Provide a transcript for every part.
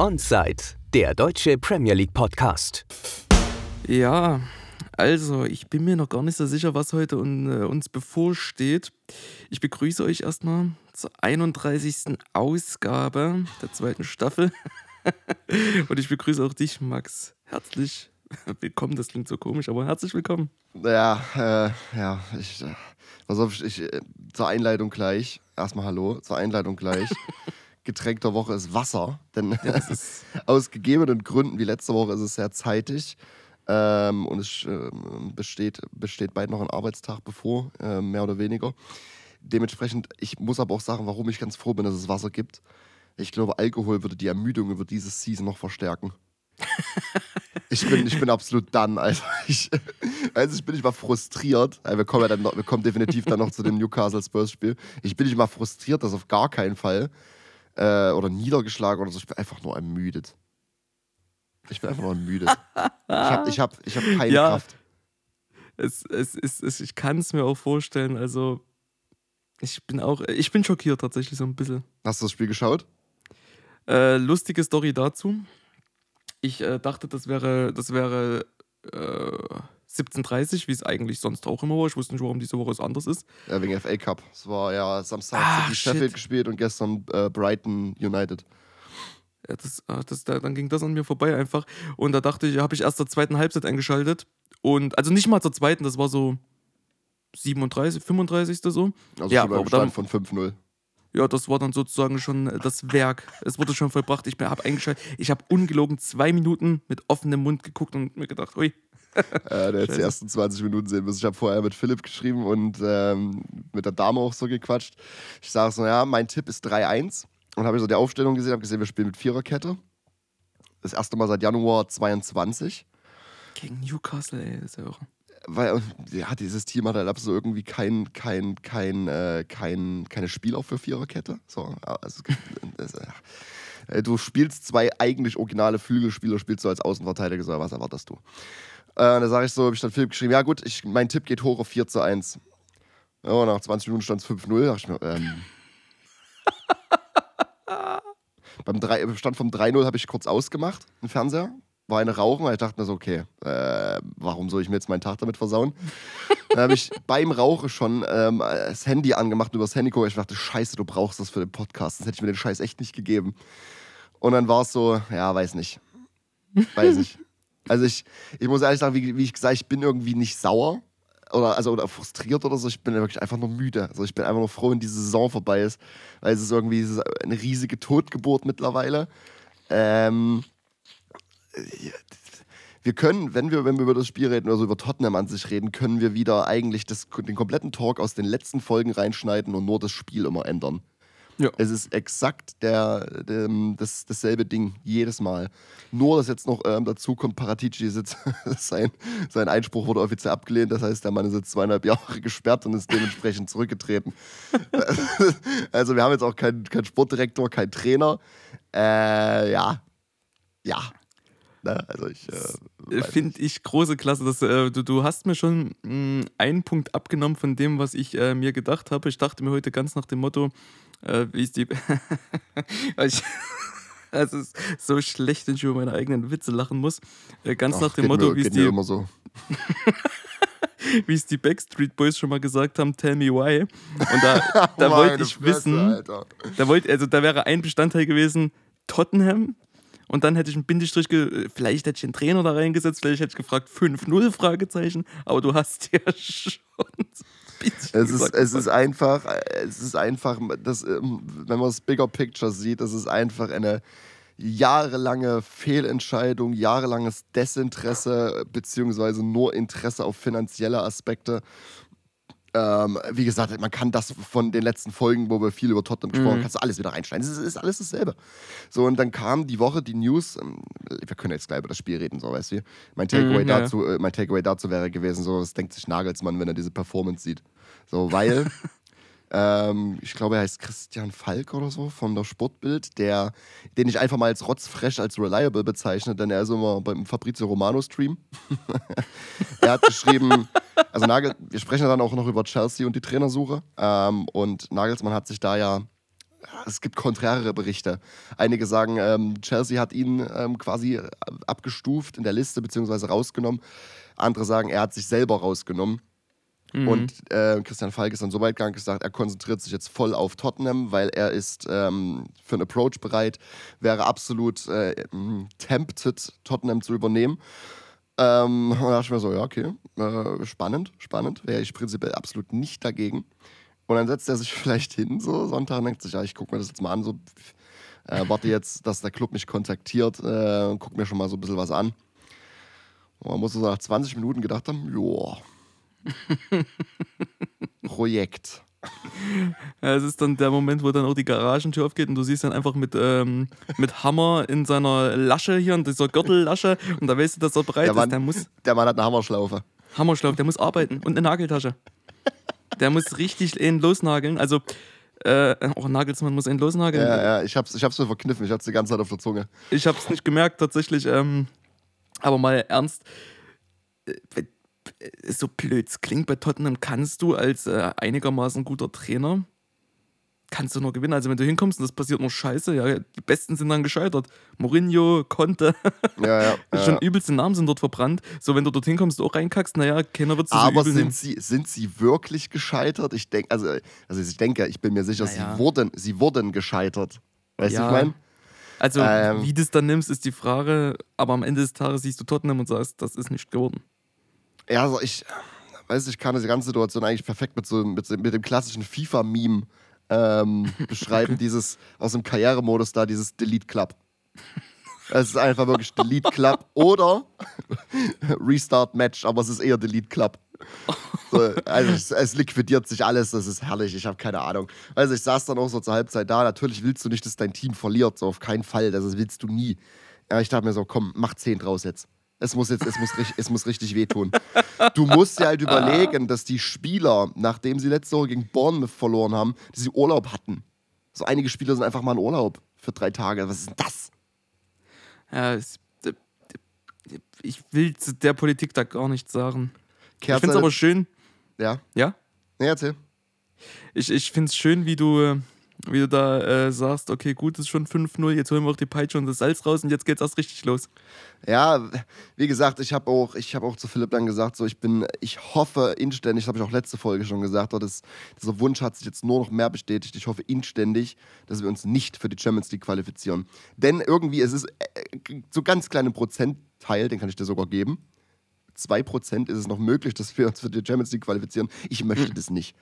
Onside, der deutsche Premier League Podcast. Ja, also ich bin mir noch gar nicht so sicher, was heute un, äh, uns bevorsteht. Ich begrüße euch erstmal zur 31. Ausgabe der zweiten Staffel. Und ich begrüße auch dich, Max. Herzlich willkommen. Das klingt so komisch, aber herzlich willkommen. Ja, äh, ja, ich, äh, pass auf, ich, äh, zur Einleitung gleich. Erstmal Hallo, zur Einleitung gleich. Getränk der Woche ist Wasser, denn ist aus gegebenen Gründen wie letzte Woche ist es sehr zeitig. Ähm, und es äh, besteht, besteht bald noch ein Arbeitstag bevor, äh, mehr oder weniger. Dementsprechend, ich muss aber auch sagen, warum ich ganz froh bin, dass es Wasser gibt. Ich glaube, Alkohol würde die Ermüdung über dieses Season noch verstärken. ich, bin, ich bin absolut dann, also ich, also ich bin nicht mal frustriert. Wir kommen ja dann noch, wir kommen definitiv dann noch zu dem Newcastle Spurs Spiel. Ich bin nicht mal frustriert, das auf gar keinen Fall äh, oder niedergeschlagen oder so. Ich bin einfach nur ermüdet. Ich bin einfach nur ermüdet. ich habe ich hab, ich hab keine ja, Kraft. Es, es, es, es, ich kann es mir auch vorstellen. Also, ich bin auch, ich bin schockiert tatsächlich so ein bisschen. Hast du das Spiel geschaut? Äh, lustige Story dazu. Ich äh, dachte, das wäre, das wäre äh, 17.30 wie es eigentlich sonst auch immer war. Ich wusste nicht, warum diese Woche es anders ist. Ja, wegen FA Cup. Es war ja Samstag ah, City Sheffield gespielt und gestern äh, Brighton United. Ja, das, ah, das, dann ging das an mir vorbei einfach. Und da dachte ich, habe ich erst zur zweiten Halbzeit eingeschaltet. Und also nicht mal zur zweiten, das war so 37, 35. so. Also ja, aber dann, von 5-0. Ja, das war dann sozusagen schon das Werk. Es wurde schon vollbracht. Ich habe eingeschaltet. Ich habe ungelogen zwei Minuten mit offenem Mund geguckt und mir gedacht, ui, äh, der jetzt die ersten 20 Minuten sehen müssen. Ich habe vorher mit Philipp geschrieben und ähm, mit der Dame auch so gequatscht. Ich sage so, ja, mein Tipp ist 3-1. Und habe ich so die Aufstellung gesehen, habe gesehen, wir spielen mit Viererkette. Das erste Mal seit Januar 22. Gegen Newcastle, ey, das ist ja auch. Weil, ja, dieses Team hat halt so irgendwie kein, kein, kein, äh, kein, keine Spieler für Viererkette. So, also, das, äh, du spielst zwei eigentlich originale Flügelspieler, spielst du als Außenverteidiger, so, was erwartest du? Äh, da sage ich so, habe ich dann Philipp geschrieben, ja gut, ich, mein Tipp geht hoch auf 4 zu 1. Ja, nach 20 Minuten stand es 5-0. dachte ich mir, ähm. beim 3, Stand vom 3-0 habe ich kurz ausgemacht, den Fernseher. War eine Rauchen, weil ich dachte mir so, okay, äh, warum soll ich mir jetzt meinen Tag damit versauen? dann habe ich beim Rauchen schon ähm, das Handy angemacht und über das Handy gucke. Ich dachte, scheiße, du brauchst das für den Podcast. Das hätte ich mir den Scheiß echt nicht gegeben. Und dann war es so, ja, weiß nicht. Weiß nicht. Also ich, ich muss ehrlich sagen, wie, wie ich gesagt ich bin irgendwie nicht sauer oder, also, oder frustriert oder so. Ich bin wirklich einfach nur müde. Also ich bin einfach nur froh, wenn diese Saison vorbei ist, weil es ist irgendwie es ist eine riesige Totgeburt mittlerweile. Ähm, wir können, wenn wir, wenn wir über das Spiel reden oder so über Tottenham an sich reden, können wir wieder eigentlich das, den kompletten Talk aus den letzten Folgen reinschneiden und nur das Spiel immer ändern. Ja. Es ist exakt der, der, das, dasselbe Ding, jedes Mal. Nur, dass jetzt noch ähm, dazu kommt, Paratici sitzt, sein, sein Einspruch wurde offiziell abgelehnt, das heißt, der Mann ist jetzt zweieinhalb Jahre gesperrt und ist dementsprechend zurückgetreten. also wir haben jetzt auch keinen kein Sportdirektor, keinen Trainer. Äh, ja, ja, Ne? Also ich äh, finde ich große Klasse. Dass, äh, du, du hast mir schon mh, mm, einen Punkt abgenommen von dem, was ich äh, mir gedacht habe. Ich dachte mir heute ganz nach dem Motto, äh, wie ist die. ich, es ist so schlecht, wenn ich über meine eigenen Witze lachen muss. Äh, ganz Ach, nach dem Motto, wie es die. Immer so. wie es die Backstreet Boys schon mal gesagt haben, tell me why. Und da, da wollte ich wissen, Alter. da wollte, also da wäre ein Bestandteil gewesen, Tottenham. Und dann hätte ich einen Bindestrich, vielleicht hätte ich einen Trainer da reingesetzt, vielleicht hätte ich gefragt 5-0 Fragezeichen, aber du hast ja schon es ist, es ist einfach, es ist einfach, das, ähm, wenn man das Bigger Picture sieht, das ist einfach eine jahrelange Fehlentscheidung, jahrelanges Desinteresse, beziehungsweise nur Interesse auf finanzielle Aspekte. Ähm, wie gesagt, man kann das von den letzten Folgen, wo wir viel über Tottenham gesprochen haben, mhm. kannst du alles wieder reinschneiden. Es ist, ist, alles dasselbe. So, und dann kam die Woche die News, ähm, wir können jetzt gleich über das Spiel reden, so weißt du. Mein Takeaway, mhm, dazu, ja. äh, mein Takeaway dazu wäre gewesen, so, was denkt sich Nagelsmann, wenn er diese Performance sieht. So, weil Ähm, ich glaube, er heißt Christian Falk oder so von der Sportbild, der, den ich einfach mal als rotzfresh, als reliable bezeichne, denn er ist immer beim Fabrizio Romano Stream. er hat geschrieben, also Nagel, wir sprechen dann auch noch über Chelsea und die Trainersuche. Ähm, und Nagelsmann hat sich da ja es gibt konträrere Berichte. Einige sagen, ähm, Chelsea hat ihn ähm, quasi abgestuft in der Liste beziehungsweise rausgenommen. Andere sagen, er hat sich selber rausgenommen. Mhm. Und äh, Christian Falk ist dann so weit gegangen gesagt, er konzentriert sich jetzt voll auf Tottenham, weil er ist ähm, für einen Approach bereit, wäre absolut äh, tempted, Tottenham zu übernehmen. Ähm, und da dachte ich mir so, ja, okay, äh, spannend, spannend, wäre ich prinzipiell absolut nicht dagegen. Und dann setzt er sich vielleicht hin, so Sonntag, und denkt sich, ja, ich gucke mir das jetzt mal an, so äh, warte jetzt, dass der Club mich kontaktiert äh, und guck mir schon mal so ein bisschen was an. Und man muss so nach 20 Minuten gedacht haben, joa, Projekt. Es ist dann der Moment, wo dann auch die Garagentür aufgeht und du siehst dann einfach mit, ähm, mit Hammer in seiner Lasche hier, in dieser Gürtellasche und da weißt du, dass er bereit der Mann, ist. Der, muss, der Mann hat eine Hammerschlaufe. Hammerschlaufe, der muss arbeiten und eine Nageltasche. Der muss richtig ihn losnageln. Also, äh, oh, Nagelsmann muss ihn losnageln. Ja, ja, ich hab's, ich hab's mir verkniffen, ich hab's die ganze Zeit auf der Zunge. Ich hab's nicht gemerkt, tatsächlich. Ähm, aber mal ernst. Äh, so blöd es klingt, bei Tottenham kannst du als äh, einigermaßen guter Trainer, kannst du nur gewinnen. Also wenn du hinkommst und das passiert nur scheiße, ja, die Besten sind dann gescheitert. Mourinho, Conte, ja, ja, ja. schon übelste Namen sind dort verbrannt. So, wenn du dorthin kommst, du auch reinkackst, naja, keiner wird es so Aber sind sie, sind sie wirklich gescheitert? Ich denke, also, also ich denke, ich bin mir sicher, naja. sie, wurden, sie wurden gescheitert. Weißt du, ich meine? Also, ähm, wie du es dann nimmst, ist die Frage, aber am Ende des Tages siehst du Tottenham und sagst, das ist nicht geworden. Ja, also ich weiß, ich kann diese ganze Situation eigentlich perfekt mit, so, mit, mit dem klassischen FIFA-Meme ähm, beschreiben. dieses aus dem Karrieremodus da, dieses Delete Club. Es ist einfach wirklich Delete Club oder Restart Match, aber es ist eher Delete Club. So, also es, es, liquidiert sich alles, das ist herrlich, ich habe keine Ahnung. Also ich saß dann auch so zur Halbzeit da, natürlich willst du nicht, dass dein Team verliert, so auf keinen Fall, das willst du nie. Ja, ich dachte mir so, komm, mach 10 draus jetzt. Es muss jetzt, es muss, es muss richtig wehtun. Du musst dir halt überlegen, dass die Spieler, nachdem sie letzte Woche gegen Bournemouth verloren haben, dass sie Urlaub hatten. So einige Spieler sind einfach mal in Urlaub für drei Tage. Was ist denn das? Ja, es, ich will zu der Politik da gar nichts sagen. Kerze, ich finde es aber schön. Ja. Ja? Nee, erzähl. Ich, ich finde es schön, wie du wie du da äh, sagst, okay, gut, ist schon 5-0, jetzt holen wir auch die Peitsche und das Salz raus und jetzt geht's erst richtig los. Ja, wie gesagt, ich habe auch, hab auch zu Philipp dann gesagt, so ich bin, ich hoffe inständig, das habe ich auch letzte Folge schon gesagt, das, dieser Wunsch hat sich jetzt nur noch mehr bestätigt. Ich hoffe inständig, dass wir uns nicht für die Champions League qualifizieren. Denn irgendwie, es ist äh, so ganz kleinen Prozentteil, den kann ich dir sogar geben. 2% ist es noch möglich, dass wir uns für die Champions League qualifizieren. Ich möchte mhm. das nicht.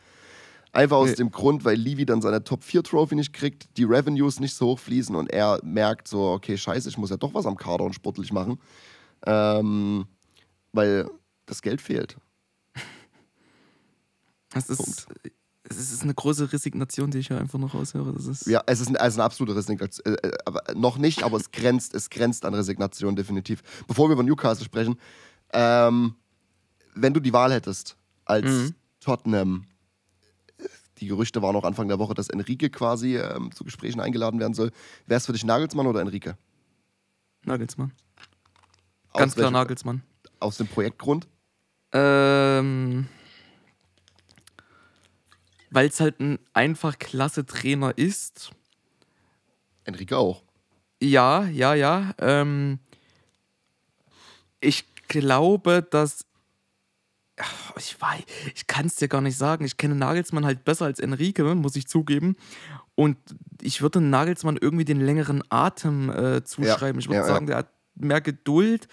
Einfach aus nee. dem Grund, weil Levy dann seine Top 4 Trophy nicht kriegt, die Revenues nicht so hoch fließen und er merkt so, okay, scheiße, ich muss ja doch was am Kader und sportlich machen. Ähm, weil das Geld fehlt. Das ist, es ist eine große Resignation, die ich hier einfach noch raushöre. Das ist ja, es ist, eine, also eine absolute Resignation. Äh, äh, noch nicht, aber es grenzt, es grenzt an Resignation definitiv. Bevor wir über Newcastle sprechen, ähm, wenn du die Wahl hättest als mhm. Tottenham die Gerüchte waren auch Anfang der Woche, dass Enrique quasi ähm, zu Gesprächen eingeladen werden soll. Wäre es für dich Nagelsmann oder Enrique? Nagelsmann. Ganz klar welchem, Nagelsmann. Aus dem Projektgrund? Ähm, Weil es halt ein einfach klasse Trainer ist. Enrique auch. Ja, ja, ja. Ähm, ich glaube, dass ich weiß, ich kann es dir gar nicht sagen. Ich kenne Nagelsmann halt besser als Enrique, muss ich zugeben. Und ich würde Nagelsmann irgendwie den längeren Atem äh, zuschreiben. Ja, ich würde ja, sagen, der hat mehr Geduld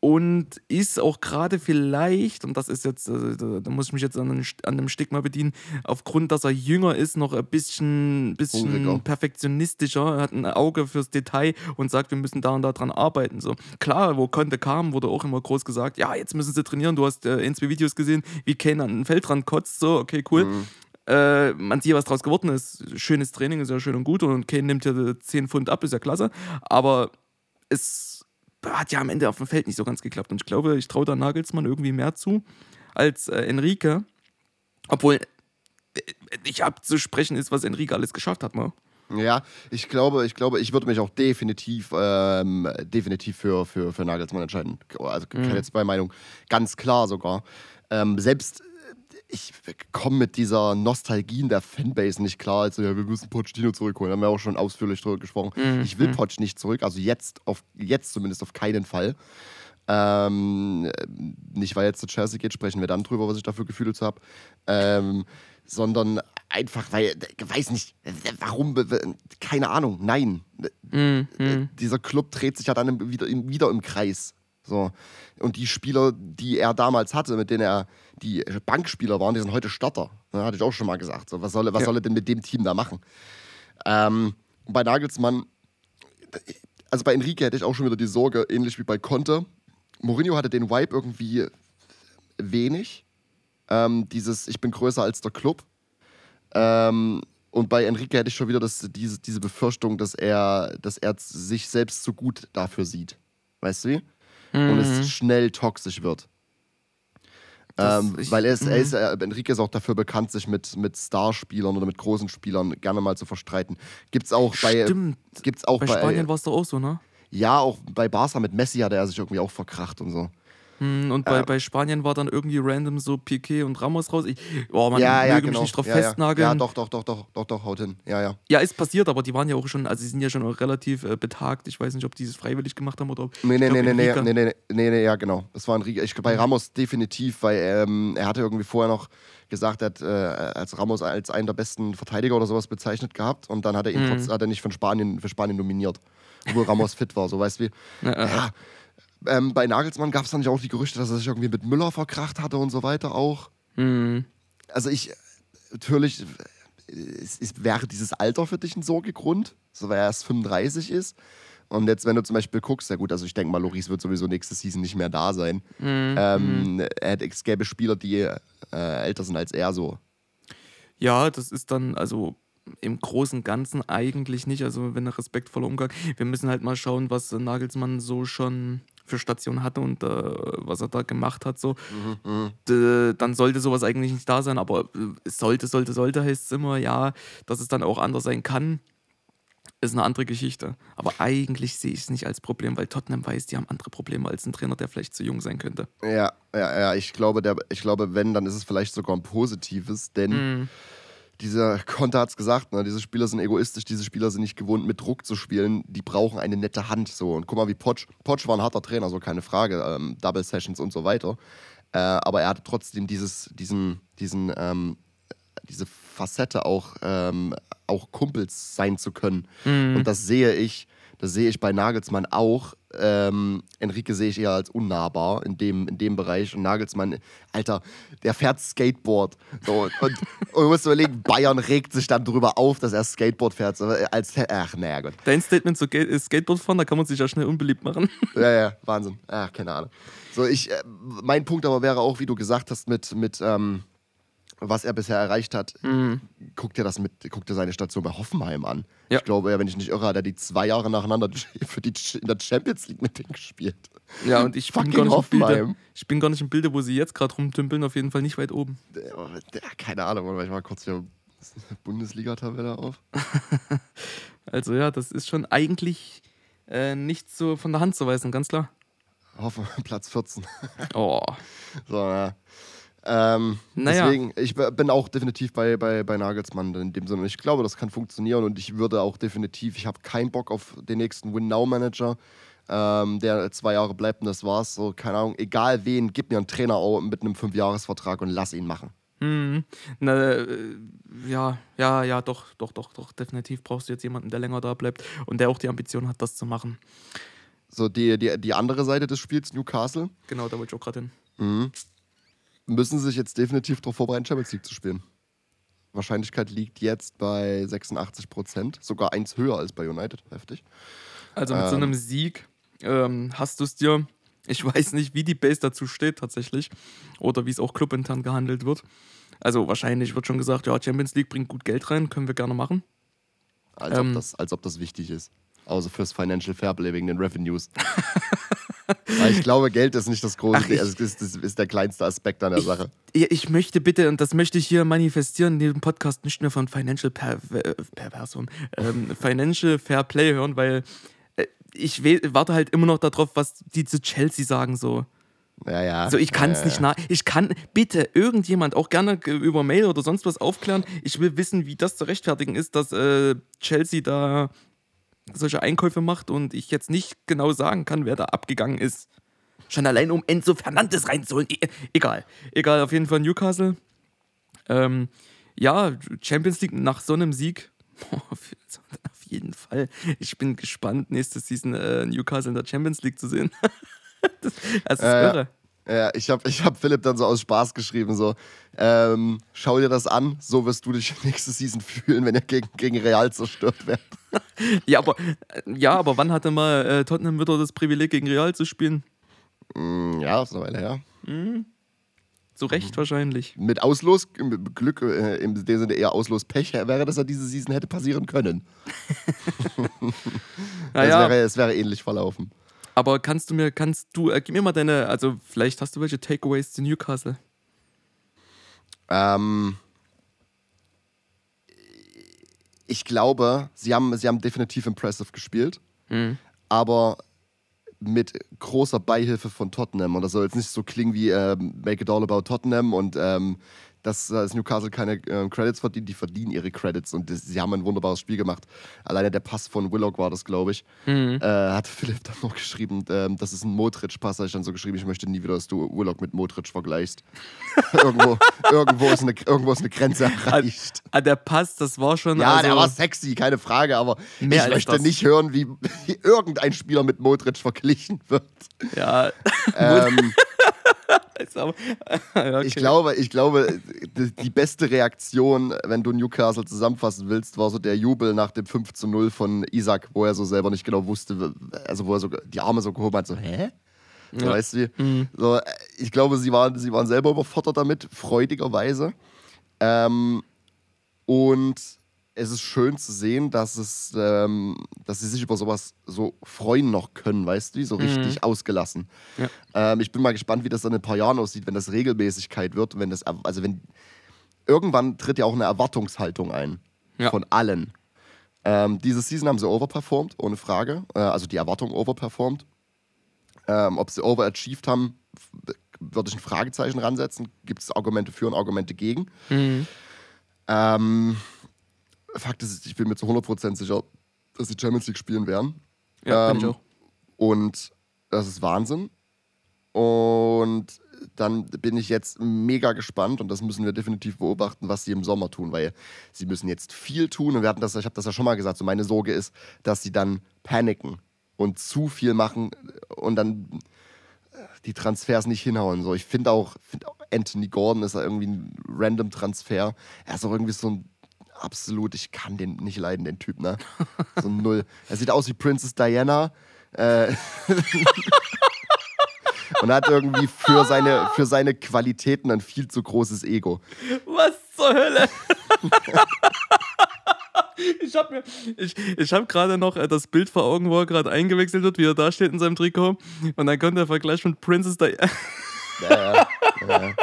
und ist auch gerade vielleicht, und das ist jetzt, äh, da muss ich mich jetzt an, dem Stigma bedienen, aufgrund, dass er jünger ist, noch ein bisschen, bisschen perfektionistischer, er hat ein Auge fürs Detail und sagt, wir müssen da und da dran arbeiten. So. Klar, wo Conte kam, wurde auch immer groß gesagt, ja, jetzt müssen sie trainieren, du hast äh, in zwei Videos gesehen, wie Kane an den Feldrand kotzt, so, okay, cool. Mhm. Äh, man sieht, was draus geworden ist. Schönes Training ist ja schön und gut und Kane nimmt ja 10 Pfund ab, ist ja klasse, aber es hat ja am Ende auf dem Feld nicht so ganz geklappt. Und ich glaube, ich traue da Nagelsmann irgendwie mehr zu als äh, Enrique. Obwohl äh, nicht abzusprechen ist, was Enrique alles geschafft hat, ne? Ja, ich glaube, ich glaube, ich würde mich auch definitiv, ähm, definitiv für, für, für Nagelsmann entscheiden. Also mhm. jetzt bei Meinung ganz klar sogar. Ähm, selbst ich komme mit dieser Nostalgie in der Fanbase nicht klar. Also, ja, wir müssen Pochettino zurückholen. Da haben wir auch schon ausführlich drüber gesprochen. Mhm. Ich will mhm. Poch nicht zurück, also jetzt, auf, jetzt zumindest auf keinen Fall. Ähm, nicht, weil jetzt zu Chelsea geht, sprechen wir dann drüber, was ich dafür Gefühle zu habe. Ähm, sondern einfach, weil, ich weiß nicht, warum, keine Ahnung, nein. Mhm. Dieser Club dreht sich ja dann wieder, wieder im Kreis. So. Und die Spieler, die er damals hatte, mit denen er die Bankspieler waren, die sind heute Starter. Ne, hatte ich auch schon mal gesagt. So, was soll, was ja. soll er denn mit dem Team da machen? Ähm, bei Nagelsmann, also bei Enrique hätte ich auch schon wieder die Sorge, ähnlich wie bei Conte. Mourinho hatte den Vibe irgendwie wenig. Ähm, dieses, ich bin größer als der Club. Ähm, und bei Enrique hätte ich schon wieder das, diese, diese Befürchtung, dass er, dass er sich selbst zu gut dafür sieht. Weißt du wie? Mhm. und es mhm. schnell toxisch wird. Ähm, weil er ist, er ist, äh, Enrique ist auch dafür bekannt, sich mit, mit Starspielern oder mit großen Spielern gerne mal zu verstreiten. Gibt's auch bei. Stimmt. Gibt's auch bei, bei Spanien war es doch auch so, ne? Ja, auch bei Barca mit Messi hat er sich irgendwie auch verkracht und so. Hm, und bei, ähm, bei Spanien war dann irgendwie random so Piquet und Ramos raus. Ich, oh, man ja, ja, möge genau. mich nicht drauf ja, festnageln. Ja. ja, doch, doch, doch, doch, doch, doch, haut hin. Ja, ja. Ja, ist passiert, aber die waren ja auch schon, also sie sind ja schon relativ äh, betagt. Ich weiß nicht, ob die es freiwillig gemacht haben oder ob. Nee, nee, glaub, nee, nee, nee, nee, nee, nee, ja, genau. Das war ein Riga. Ich bei mhm. Ramos definitiv, weil ähm, er hatte irgendwie vorher noch gesagt, er hat äh, als Ramos als einen der besten Verteidiger oder sowas bezeichnet gehabt und dann hat er ihn mhm. trotz, hat er nicht von Spanien, für Spanien nominiert, obwohl Ramos fit war, so weißt du wie. Ja, ja ähm, bei Nagelsmann gab es dann ja auch die Gerüchte, dass er sich irgendwie mit Müller verkracht hatte und so weiter auch. Mhm. Also ich, natürlich, es, es wäre dieses Alter für dich ein Sorgegrund, so weil er erst 35 ist. Und jetzt, wenn du zum Beispiel guckst, ja gut, also ich denke mal, Loris wird sowieso nächste Season nicht mehr da sein. Mhm. Ähm, mhm. es gäbe Spieler, die äh, älter sind als er so. Ja, das ist dann, also im Großen und Ganzen eigentlich nicht. Also wenn er respektvoller Umgang. Wir müssen halt mal schauen, was Nagelsmann so schon für Station hatte und äh, was er da gemacht hat, so, mhm, mhm. dann sollte sowas eigentlich nicht da sein. Aber äh, sollte, sollte, sollte heißt es immer, ja, dass es dann auch anders sein kann, ist eine andere Geschichte. Aber eigentlich sehe ich es nicht als Problem, weil Tottenham weiß, die haben andere Probleme als ein Trainer, der vielleicht zu jung sein könnte. Ja, ja, ja. Ich glaube, der, ich glaube, wenn, dann ist es vielleicht sogar ein positives, denn. Mhm dieser Konter hat es gesagt, ne? diese Spieler sind egoistisch, diese Spieler sind nicht gewohnt, mit Druck zu spielen, die brauchen eine nette Hand. So. Und guck mal, wie Potsch, Potsch war ein harter Trainer, so keine Frage, ähm, Double Sessions und so weiter. Äh, aber er hatte trotzdem dieses, diesen, diesen, ähm, diese Facette auch, ähm, auch Kumpels sein zu können. Mhm. Und das sehe ich das sehe ich bei Nagelsmann auch. Ähm, Enrique sehe ich eher als unnahbar in dem, in dem Bereich. Und Nagelsmann, Alter, der fährt Skateboard. So, und, und du musst überlegen, Bayern regt sich dann darüber auf, dass er Skateboard fährt. So, als, ach, naja, Gott. Dein Statement zu Skateboard fahren, da kann man sich ja schnell unbeliebt machen. Ja, ja, Wahnsinn. Ach, keine Ahnung. So, ich, äh, mein Punkt aber wäre auch, wie du gesagt hast, mit, mit ähm, was er bisher erreicht hat, mhm. guck dir das mit, guck dir seine Station bei Hoffenheim an. Ja. Ich glaube, wenn ich nicht irre, hat er die zwei Jahre nacheinander für die, in der Champions League mit denen gespielt. Ja, und ich bin, gar nicht Hoffenheim. Bilder, ich bin gar nicht im Bilde, wo sie jetzt gerade rumtümpeln, auf jeden Fall nicht weit oben. Keine Ahnung, weil ich mal kurz hier Bundesliga-Tabelle auf. also ja, das ist schon eigentlich äh, nicht so von der Hand zu weisen, ganz klar. Hoffe, Platz 14. oh. So, ja. Ähm, naja. Deswegen, ich bin auch definitiv bei, bei, bei Nagelsmann in dem Sinne. Ich glaube, das kann funktionieren und ich würde auch definitiv, ich habe keinen Bock auf den nächsten Win-Now-Manager, ähm, der zwei Jahre bleibt und das war's. So, keine Ahnung, egal wen, gib mir einen Trainer auch mit einem Fünfjahresvertrag und lass ihn machen. Hm. Na, äh, ja, ja, ja, doch, doch, doch, doch. Definitiv brauchst du jetzt jemanden, der länger da bleibt und der auch die Ambition hat, das zu machen. So, die, die, die andere Seite des Spiels, Newcastle. Genau, da wollte ich auch gerade hin. Mhm müssen sie sich jetzt definitiv darauf vorbereiten, Champions League zu spielen. Wahrscheinlichkeit liegt jetzt bei 86 Prozent, sogar eins höher als bei United. Heftig. Also mit ähm, so einem Sieg ähm, hast du es dir. Ich weiß nicht, wie die Base dazu steht tatsächlich oder wie es auch clubintern gehandelt wird. Also wahrscheinlich wird schon gesagt, ja, Champions League bringt gut Geld rein, können wir gerne machen. Als, ähm, ob, das, als ob das wichtig ist. Außer fürs Financial Fairplay wegen den Revenues. Weil ich glaube, Geld ist nicht das große, Ach, ich, also das, ist, das ist der kleinste Aspekt an der ich, Sache. Ich möchte bitte, und das möchte ich hier manifestieren, in diesem Podcast nicht mehr von Financial per, Perversion, ähm, Financial Fair Play hören, weil äh, ich warte halt immer noch darauf, was die zu Chelsea sagen so. Ja, ja. Also ich kann es ja, nicht nach. Ich kann bitte irgendjemand auch gerne über Mail oder sonst was aufklären. Ich will wissen, wie das zu rechtfertigen ist, dass äh, Chelsea da solche Einkäufe macht und ich jetzt nicht genau sagen kann, wer da abgegangen ist. Schon allein um Enzo Fernandes reinzuholen. E egal. Egal, auf jeden Fall Newcastle. Ähm, ja, Champions League nach so einem Sieg. auf jeden Fall. Ich bin gespannt, nächste Season äh, Newcastle in der Champions League zu sehen. das, das, ist äh, irre. Ja, ich habe ich hab Philipp dann so aus Spaß geschrieben, so, ähm, schau dir das an, so wirst du dich nächste Season fühlen, wenn ihr gegen, gegen Real zerstört werdet. Ja, aber, ja, aber wann hatte mal äh, Tottenham wieder das Privileg, gegen Real zu spielen? Mm, ja, das ist eine Weile her. Mhm. Zu Recht mhm. wahrscheinlich. Mit Auslos, Glück, äh, im Sinne eher Auslos-Pech wäre, dass er diese Season hätte passieren können. naja. es, wäre, es wäre ähnlich verlaufen. Aber kannst du mir, kannst du, äh, gib mir mal deine, also vielleicht hast du welche Takeaways zu Newcastle? Ähm, ich glaube, sie haben, sie haben definitiv impressive gespielt, mhm. aber mit großer Beihilfe von Tottenham. Und das soll jetzt nicht so klingen wie ähm, Make it all about Tottenham und ähm, dass, dass Newcastle keine äh, Credits verdient, die verdienen ihre Credits und das, sie haben ein wunderbares Spiel gemacht. Alleine der Pass von Willock war das, glaube ich. Mhm. Äh, hat Philipp dann noch geschrieben, äh, das ist ein Modric-Pass. ich dann so geschrieben, ich möchte nie wieder, dass du Willock mit Modric vergleichst. irgendwo, irgendwo, ist eine, irgendwo ist eine Grenze erreicht. Ah, der Pass, das war schon. Ja, also der war sexy, keine Frage, aber ich möchte das. nicht hören, wie, wie irgendein Spieler mit Modric verglichen wird. Ja. Ähm, okay. Ich glaube, ich glaube, die beste Reaktion, wenn du Newcastle zusammenfassen willst, war so der Jubel nach dem 5 zu 0 von Isaac, wo er so selber nicht genau wusste, also wo er so die Arme so gehoben hat, so, hä? Ja. Weißt du? Mhm. So, ich glaube, sie waren, sie waren selber überfordert damit, freudigerweise. Ähm, und es ist schön zu sehen, dass es, ähm, dass sie sich über sowas so freuen noch können, weißt du, so richtig mhm. ausgelassen. Ja. Ähm, ich bin mal gespannt, wie das dann in ein paar Jahren aussieht, wenn das Regelmäßigkeit wird, wenn das, also wenn irgendwann tritt ja auch eine Erwartungshaltung ein ja. von allen. Ähm, diese Season haben sie overperformed, ohne Frage. Äh, also die Erwartung overperformed. Ähm, ob sie overachieved haben, würde ich ein Fragezeichen ransetzen. Gibt es Argumente für und Argumente gegen. Mhm. Ähm, Fakt ist, ich bin mir zu 100% sicher, dass sie Champions League spielen werden. Ja, ähm, bin ich auch. Und das ist Wahnsinn. Und dann bin ich jetzt mega gespannt und das müssen wir definitiv beobachten, was sie im Sommer tun, weil sie müssen jetzt viel tun und wir hatten das, ich habe das ja schon mal gesagt, so meine Sorge ist, dass sie dann paniken und zu viel machen und dann die Transfers nicht hinhauen. So, ich finde auch, find auch Anthony Gordon ist ja irgendwie ein random Transfer. Er ist auch irgendwie so ein absolut, ich kann den nicht leiden, den Typ, ne? So null. Er sieht aus wie Princess Diana. Äh, und hat irgendwie für seine, für seine Qualitäten ein viel zu großes Ego. Was zur Hölle? ich habe mir, ich, ich habe gerade noch äh, das Bild vor Augen, wo er gerade eingewechselt wird, wie er da steht in seinem Trikot. Und dann kommt der Vergleich mit Princess Diana. ja, ja, ja.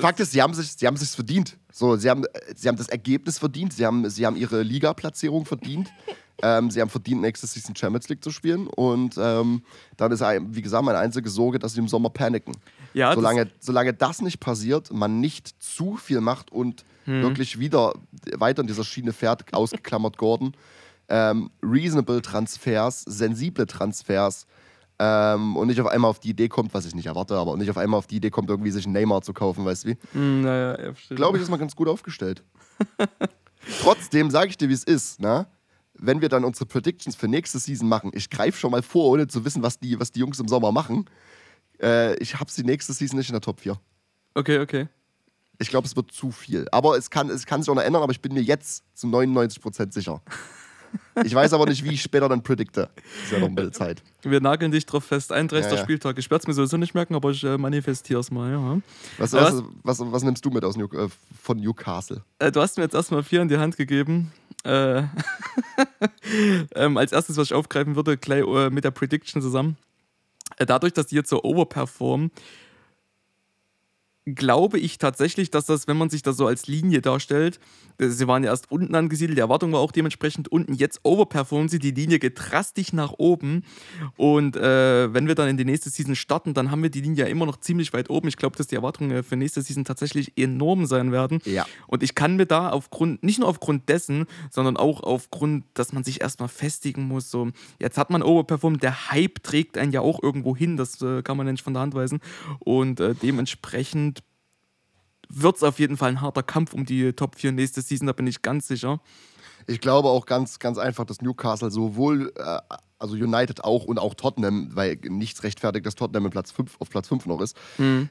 Fakt ist, sie haben sich, sie haben sich's verdient. So, sie haben, sie haben das Ergebnis verdient, sie haben, sie haben ihre Liga-Platzierung verdient. Ähm, sie haben verdient, nächstes Season Champions League zu spielen. Und ähm, dann ist, wie gesagt, meine einzige Sorge, dass sie im Sommer paniken. Ja, solange, das solange das nicht passiert, man nicht zu viel macht und hm. wirklich wieder weiter in dieser Schiene fährt, ausgeklammert Gordon, ähm, reasonable Transfers, sensible Transfers, ähm, und nicht auf einmal auf die Idee kommt, was ich nicht erwarte, aber nicht auf einmal auf die Idee kommt, irgendwie sich einen Neymar zu kaufen, weißt du wie? Mm, naja, ja, Glaube ich, ist mal ganz gut aufgestellt. Trotzdem sage ich dir, wie es ist, ne? Wenn wir dann unsere Predictions für nächste Season machen, ich greife schon mal vor, ohne zu wissen, was die, was die Jungs im Sommer machen. Äh, ich habe sie nächste Season nicht in der Top 4. Okay, okay. Ich glaube, es wird zu viel. Aber es kann, es kann sich auch noch ändern, aber ich bin mir jetzt zu 99% sicher. Ich weiß aber nicht, wie ich später dann predikte. Ist ja noch ein bisschen Zeit. Wir nageln dich drauf fest. 31. Ja, ja. Spieltag. Ich werde es mir sowieso nicht merken, aber ich äh, manifestiere es mal. Ja. Was, was, was, was, nimmst du mit aus New, äh, von Newcastle? Äh, du hast mir jetzt erstmal vier in die Hand gegeben. Äh, ähm, als erstes, was ich aufgreifen würde, gleich äh, mit der Prediction zusammen. Äh, dadurch, dass die jetzt so overperformen, glaube ich tatsächlich, dass das, wenn man sich das so als Linie darstellt, Sie waren ja erst unten angesiedelt, die Erwartung war auch dementsprechend unten. Jetzt overperformen sie, die Linie geht drastisch nach oben. Und äh, wenn wir dann in die nächste Season starten, dann haben wir die Linie ja immer noch ziemlich weit oben. Ich glaube, dass die Erwartungen für nächste Season tatsächlich enorm sein werden. Ja. Und ich kann mir da aufgrund, nicht nur aufgrund dessen, sondern auch aufgrund, dass man sich erstmal festigen muss. So, jetzt hat man overperformt, der Hype trägt einen ja auch irgendwo hin, das äh, kann man nicht von der Hand weisen. Und äh, dementsprechend wird es auf jeden Fall ein harter Kampf um die Top 4 nächste Season, da bin ich ganz sicher. Ich glaube auch ganz, ganz einfach, dass Newcastle sowohl, äh, also United auch und auch Tottenham, weil nichts rechtfertigt, dass Tottenham Platz 5, auf Platz 5 noch ist. Mhm.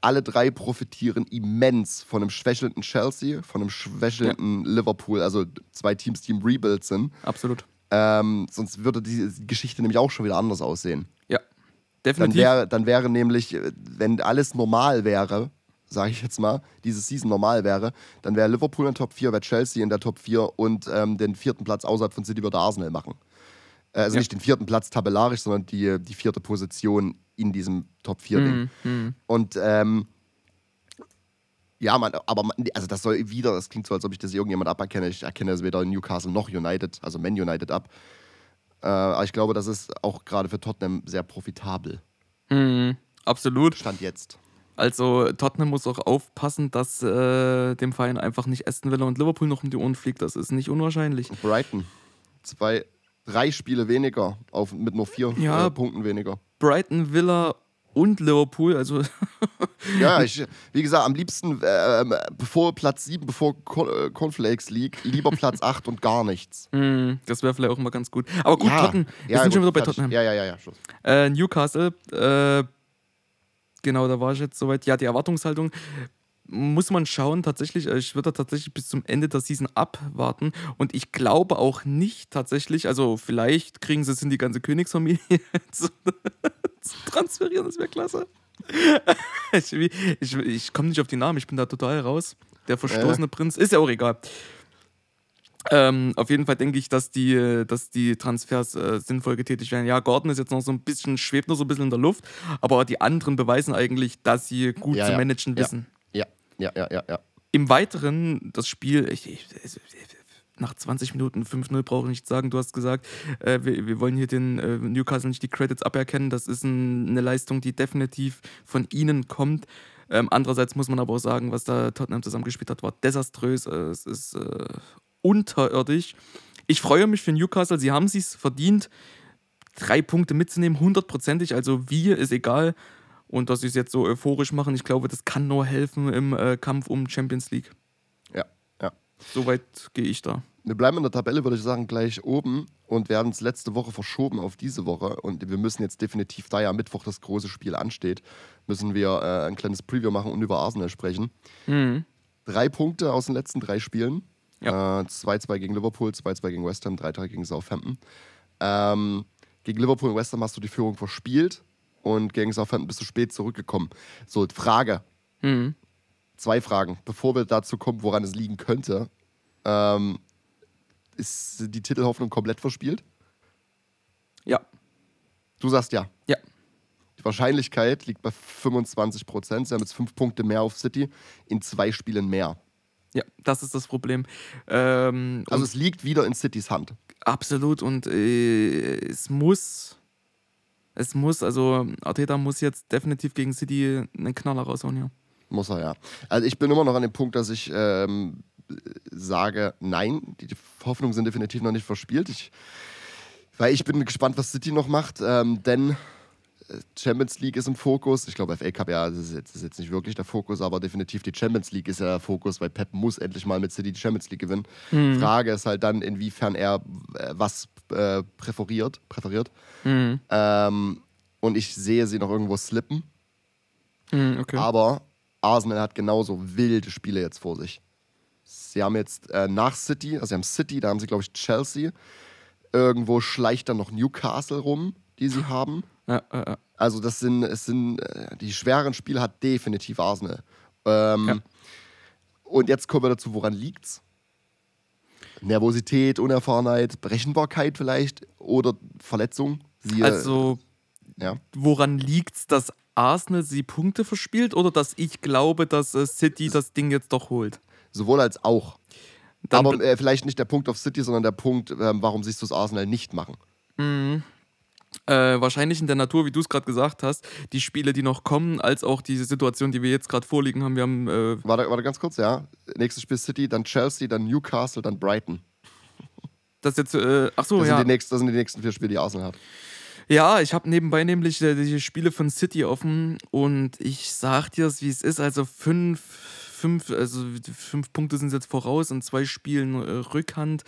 Alle drei profitieren immens von einem schwächelnden Chelsea, von einem schwächelnden ja. Liverpool, also zwei Teams, die im Rebuild sind. Absolut. Ähm, sonst würde die Geschichte nämlich auch schon wieder anders aussehen. Ja, definitiv. Dann wäre, dann wäre nämlich, wenn alles normal wäre, sage ich jetzt mal, diese Season normal wäre, dann wäre Liverpool in der Top 4, wäre Chelsea in der Top 4 und ähm, den vierten Platz außerhalb von City würde Arsenal machen. Äh, also ja. nicht den vierten Platz tabellarisch, sondern die, die vierte Position in diesem Top 4-Ding. Mhm. Mhm. Und ähm, ja, man, aber man, also das soll wieder, das klingt so, als ob ich das irgendjemand aberkenne. Ich erkenne es weder Newcastle noch United, also Man United ab. Äh, aber ich glaube, das ist auch gerade für Tottenham sehr profitabel. Mhm, absolut. Stand jetzt. Also Tottenham muss auch aufpassen, dass äh, dem Verein einfach nicht Aston Villa und Liverpool noch um die Ohren fliegt. Das ist nicht unwahrscheinlich. Brighton. Zwei, drei Spiele weniger auf, mit nur vier ja, äh, Punkten weniger. Brighton, Villa und Liverpool, also. ja, ich, wie gesagt, am liebsten äh, bevor Platz 7, bevor äh, Cornflakes liegt, lieber Platz 8 und gar nichts. Mm, das wäre vielleicht auch mal ganz gut. Aber gut, ja, Tottenham. Wir ja, sind gut, schon wieder bei Tottenham. Ja, ja, ja, ja. Schluss. Äh, Newcastle, äh, Genau, da war ich jetzt soweit. Ja, die Erwartungshaltung muss man schauen, tatsächlich, äh, ich würde tatsächlich bis zum Ende der Season abwarten und ich glaube auch nicht tatsächlich, also vielleicht kriegen sie es in die ganze Königsfamilie zu, zu transferieren, das wäre klasse. ich, ich, ich komme nicht auf die Namen, ich bin da total raus. Der verstoßene äh. Prinz, ist ja auch egal. Ähm, auf jeden Fall denke ich, dass die, dass die Transfers äh, sinnvoll getätigt werden. Ja, Gordon ist jetzt noch so ein bisschen, schwebt noch so ein bisschen in der Luft, aber die anderen beweisen eigentlich, dass sie gut ja, zu managen ja. wissen. Ja, ja, ja, ja, ja. Im Weiteren, das Spiel, ich, ich, nach 20 Minuten 5-0 brauche ich nicht sagen. Du hast gesagt, äh, wir, wir, wollen hier den äh, Newcastle nicht die Credits aberkennen. Das ist ein, eine Leistung, die definitiv von ihnen kommt. Ähm, andererseits muss man aber auch sagen, was da Tottenham zusammengespielt hat, war desaströs. Äh, es ist äh, unterirdisch. Ich freue mich für Newcastle, sie haben es verdient, drei Punkte mitzunehmen, hundertprozentig. Also wir ist egal. Und dass sie es jetzt so euphorisch machen, ich glaube, das kann nur helfen im äh, Kampf um Champions League. Ja, ja. Soweit gehe ich da. Wir bleiben in der Tabelle, würde ich sagen, gleich oben und wir haben es letzte Woche verschoben auf diese Woche. Und wir müssen jetzt definitiv, da ja Mittwoch das große Spiel ansteht, müssen wir äh, ein kleines Preview machen und über Arsenal sprechen. Mhm. Drei Punkte aus den letzten drei Spielen. 2-2 äh, gegen Liverpool, 2-2 gegen West Ham, 3-3 gegen Southampton. Ähm, gegen Liverpool und West Ham hast du die Führung verspielt und gegen Southampton bist du spät zurückgekommen. So, Frage. Mhm. Zwei Fragen. Bevor wir dazu kommen, woran es liegen könnte. Ähm, ist die Titelhoffnung komplett verspielt? Ja. Du sagst ja. Ja. Die Wahrscheinlichkeit liegt bei 25 Prozent. Sie haben jetzt fünf Punkte mehr auf City in zwei Spielen mehr. Ja, das ist das Problem. Ähm, also es liegt wieder in Citys Hand. Absolut und äh, es muss, es muss, also Arteta muss jetzt definitiv gegen City einen Knaller raushauen, ja. Muss er, ja. Also ich bin immer noch an dem Punkt, dass ich ähm, sage, nein, die Hoffnungen sind definitiv noch nicht verspielt. Ich, weil ich bin gespannt, was City noch macht, ähm, denn Champions League ist im Fokus. Ich glaube, FA Cup, ja, das ist, jetzt, das ist, jetzt, nicht wirklich der Fokus, aber definitiv die Champions League ist ja der Fokus, weil Pep muss endlich mal mit City die Champions League gewinnen. Mhm. Frage ist halt dann, inwiefern er äh, was äh, präferiert. präferiert. Mhm. Ähm, und ich sehe sie noch irgendwo slippen. Mhm, okay. Aber Arsenal hat genauso wilde Spiele jetzt vor sich. Sie haben jetzt äh, nach City, also sie haben City, da haben sie, glaube ich, Chelsea. Irgendwo schleicht dann noch Newcastle rum, die sie haben. Ja, ja, Also das sind, es sind, äh, die schweren Spiele hat definitiv Arsenal. Ähm. Und jetzt kommen wir dazu, woran liegt's? Nervosität, Unerfahrenheit, Berechenbarkeit vielleicht oder Verletzung? Siehe, also, ja. woran liegt's, dass Arsenal sie Punkte verspielt oder dass ich glaube, dass äh, City das Ding jetzt doch holt? Sowohl als auch. Dann Aber äh, vielleicht nicht der Punkt auf City, sondern der Punkt, äh, warum siehst du es Arsenal nicht machen? Mhm. Äh, wahrscheinlich in der Natur, wie du es gerade gesagt hast, die Spiele, die noch kommen, als auch diese Situation, die wir jetzt gerade vorliegen haben. Wir haben. Äh warte, warte ganz kurz, ja. Nächstes Spiel City, dann Chelsea, dann Newcastle, dann Brighton. Das jetzt, äh, ach so, das ja. Sind die nächsten, das sind die nächsten vier Spiele, die Arsenal hat. Ja, ich habe nebenbei nämlich äh, die Spiele von City offen und ich sag dir es, wie es ist. Also fünf, fünf, also fünf Punkte sind jetzt voraus und zwei Spielen äh, Rückhand.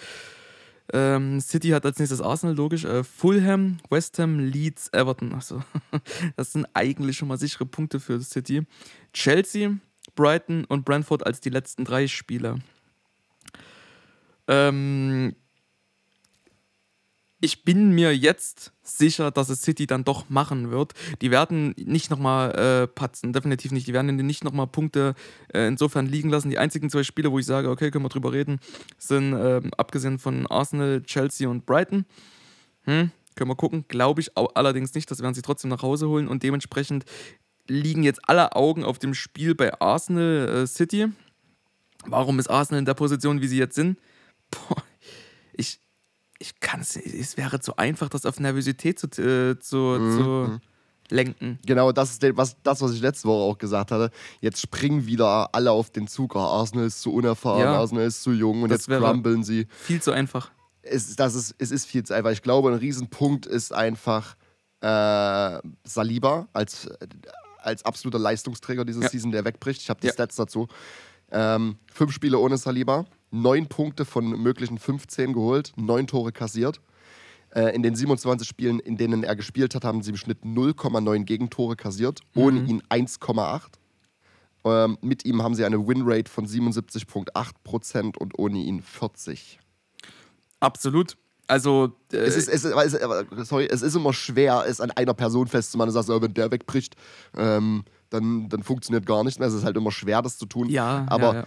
Ähm, City hat als nächstes Arsenal, logisch. Äh, Fulham, West Ham, Leeds, Everton. Also, das sind eigentlich schon mal sichere Punkte für City. Chelsea, Brighton und Brentford als die letzten drei Spieler. Ähm, ich bin mir jetzt sicher, dass es City dann doch machen wird. Die werden nicht nochmal äh, patzen, definitiv nicht. Die werden nicht nochmal Punkte äh, insofern liegen lassen. Die einzigen zwei Spiele, wo ich sage, okay, können wir drüber reden, sind äh, abgesehen von Arsenal, Chelsea und Brighton. Hm, können wir gucken. Glaube ich allerdings nicht, das werden sie trotzdem nach Hause holen und dementsprechend liegen jetzt alle Augen auf dem Spiel bei Arsenal äh, City. Warum ist Arsenal in der Position, wie sie jetzt sind? Boah, ich, ich kann es, es wäre zu einfach, das auf Nervosität zu, äh, zu, mhm. zu mhm. lenken. Genau, das ist was, das, was ich letzte Woche auch gesagt hatte. Jetzt springen wieder alle auf den Zug. Oh, Arsenal ist zu unerfahren, ja. Arsenal ist zu jung und das jetzt crumbeln sie. Viel zu einfach. Es, das ist, es ist viel zu einfach. Ich glaube, ein Riesenpunkt ist einfach äh, Saliba als, als absoluter Leistungsträger dieses ja. Season, der wegbricht. Ich habe die ja. Stats dazu. Ähm, fünf Spiele ohne Saliba neun Punkte von möglichen 15 geholt, neun Tore kassiert. Äh, in den 27 Spielen, in denen er gespielt hat, haben sie im Schnitt 0,9 Gegentore kassiert, ohne mhm. ihn 1,8. Ähm, mit ihm haben sie eine Winrate von 77,8% und ohne ihn 40. Absolut. Also, äh es, ist, es, ist, sorry, es ist immer schwer, es an einer Person festzumachen. Du sagst, oh, wenn der wegbricht, ähm, dann, dann funktioniert gar nichts mehr. Es ist halt immer schwer, das zu tun. Ja, aber ja,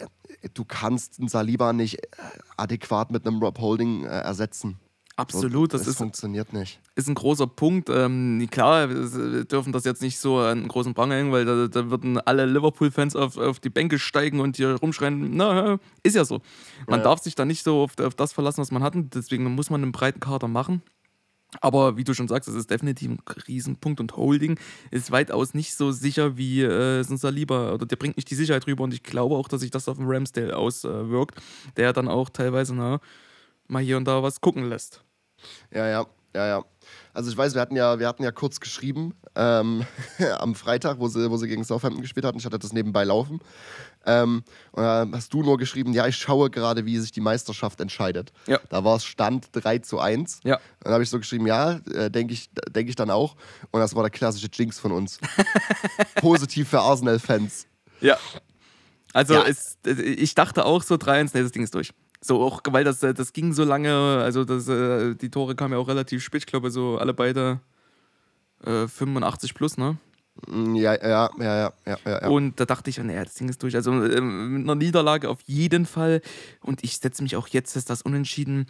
ja du kannst einen Saliba nicht äh, adäquat mit einem Rob Holding äh, ersetzen. Absolut, das, das ist, funktioniert nicht. Ist ein großer Punkt. Ähm, klar, wir dürfen das jetzt nicht so an einen großen Pranger hängen, weil da, da würden alle Liverpool-Fans auf, auf die Bänke steigen und hier rumschreien. Na, ist ja so. Man ja. darf sich da nicht so auf, auf das verlassen, was man hat. Deswegen muss man einen breiten Kader machen. Aber wie du schon sagst, es ist definitiv ein Riesenpunkt und Holding ist weitaus nicht so sicher wie äh, Saliba oder der bringt nicht die Sicherheit rüber und ich glaube auch, dass sich das auf den Ramsdale auswirkt, äh, der dann auch teilweise na, mal hier und da was gucken lässt. Ja, ja, ja, ja. Also ich weiß, wir hatten ja, wir hatten ja kurz geschrieben ähm, am Freitag, wo sie, wo sie gegen Southampton gespielt hatten. Ich hatte das nebenbei laufen. Ähm, und da hast du nur geschrieben, ja, ich schaue gerade, wie sich die Meisterschaft entscheidet. Ja. Da war es Stand 3 zu 1. Ja. Dann habe ich so geschrieben, ja, äh, denke ich, denk ich dann auch. Und das war der klassische Jinx von uns. Positiv für Arsenal-Fans. Ja. Also ja. Es, ich dachte auch so 3-1, nee, das Ding ist durch. So auch, weil das, äh, das ging so lange, also das, äh, die Tore kamen ja auch relativ spät, ich glaube so alle beide äh, 85 plus, ne? Mm, ja, ja, ja, ja, ja, ja. Und da dachte ich, naja, das Ding ist durch. Also äh, mit einer Niederlage auf jeden Fall. Und ich setze mich auch jetzt fest, das Unentschieden.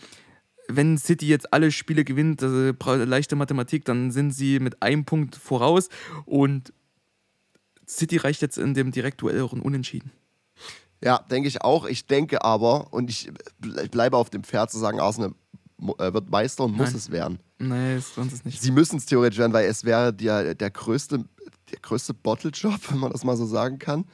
Wenn City jetzt alle Spiele gewinnt, also leichte Mathematik, dann sind sie mit einem Punkt voraus. Und City reicht jetzt in dem Direktuell auch ein Unentschieden. Ja, denke ich auch. Ich denke aber, und ich bleibe auf dem Pferd zu sagen, Arsenal äh, wird Meister und muss Nein. es werden. Nein, sonst ist nicht. Sie müssen es theoretisch werden, weil es wäre der, der größte, der größte Bottle-Job, wenn man das mal so sagen kann,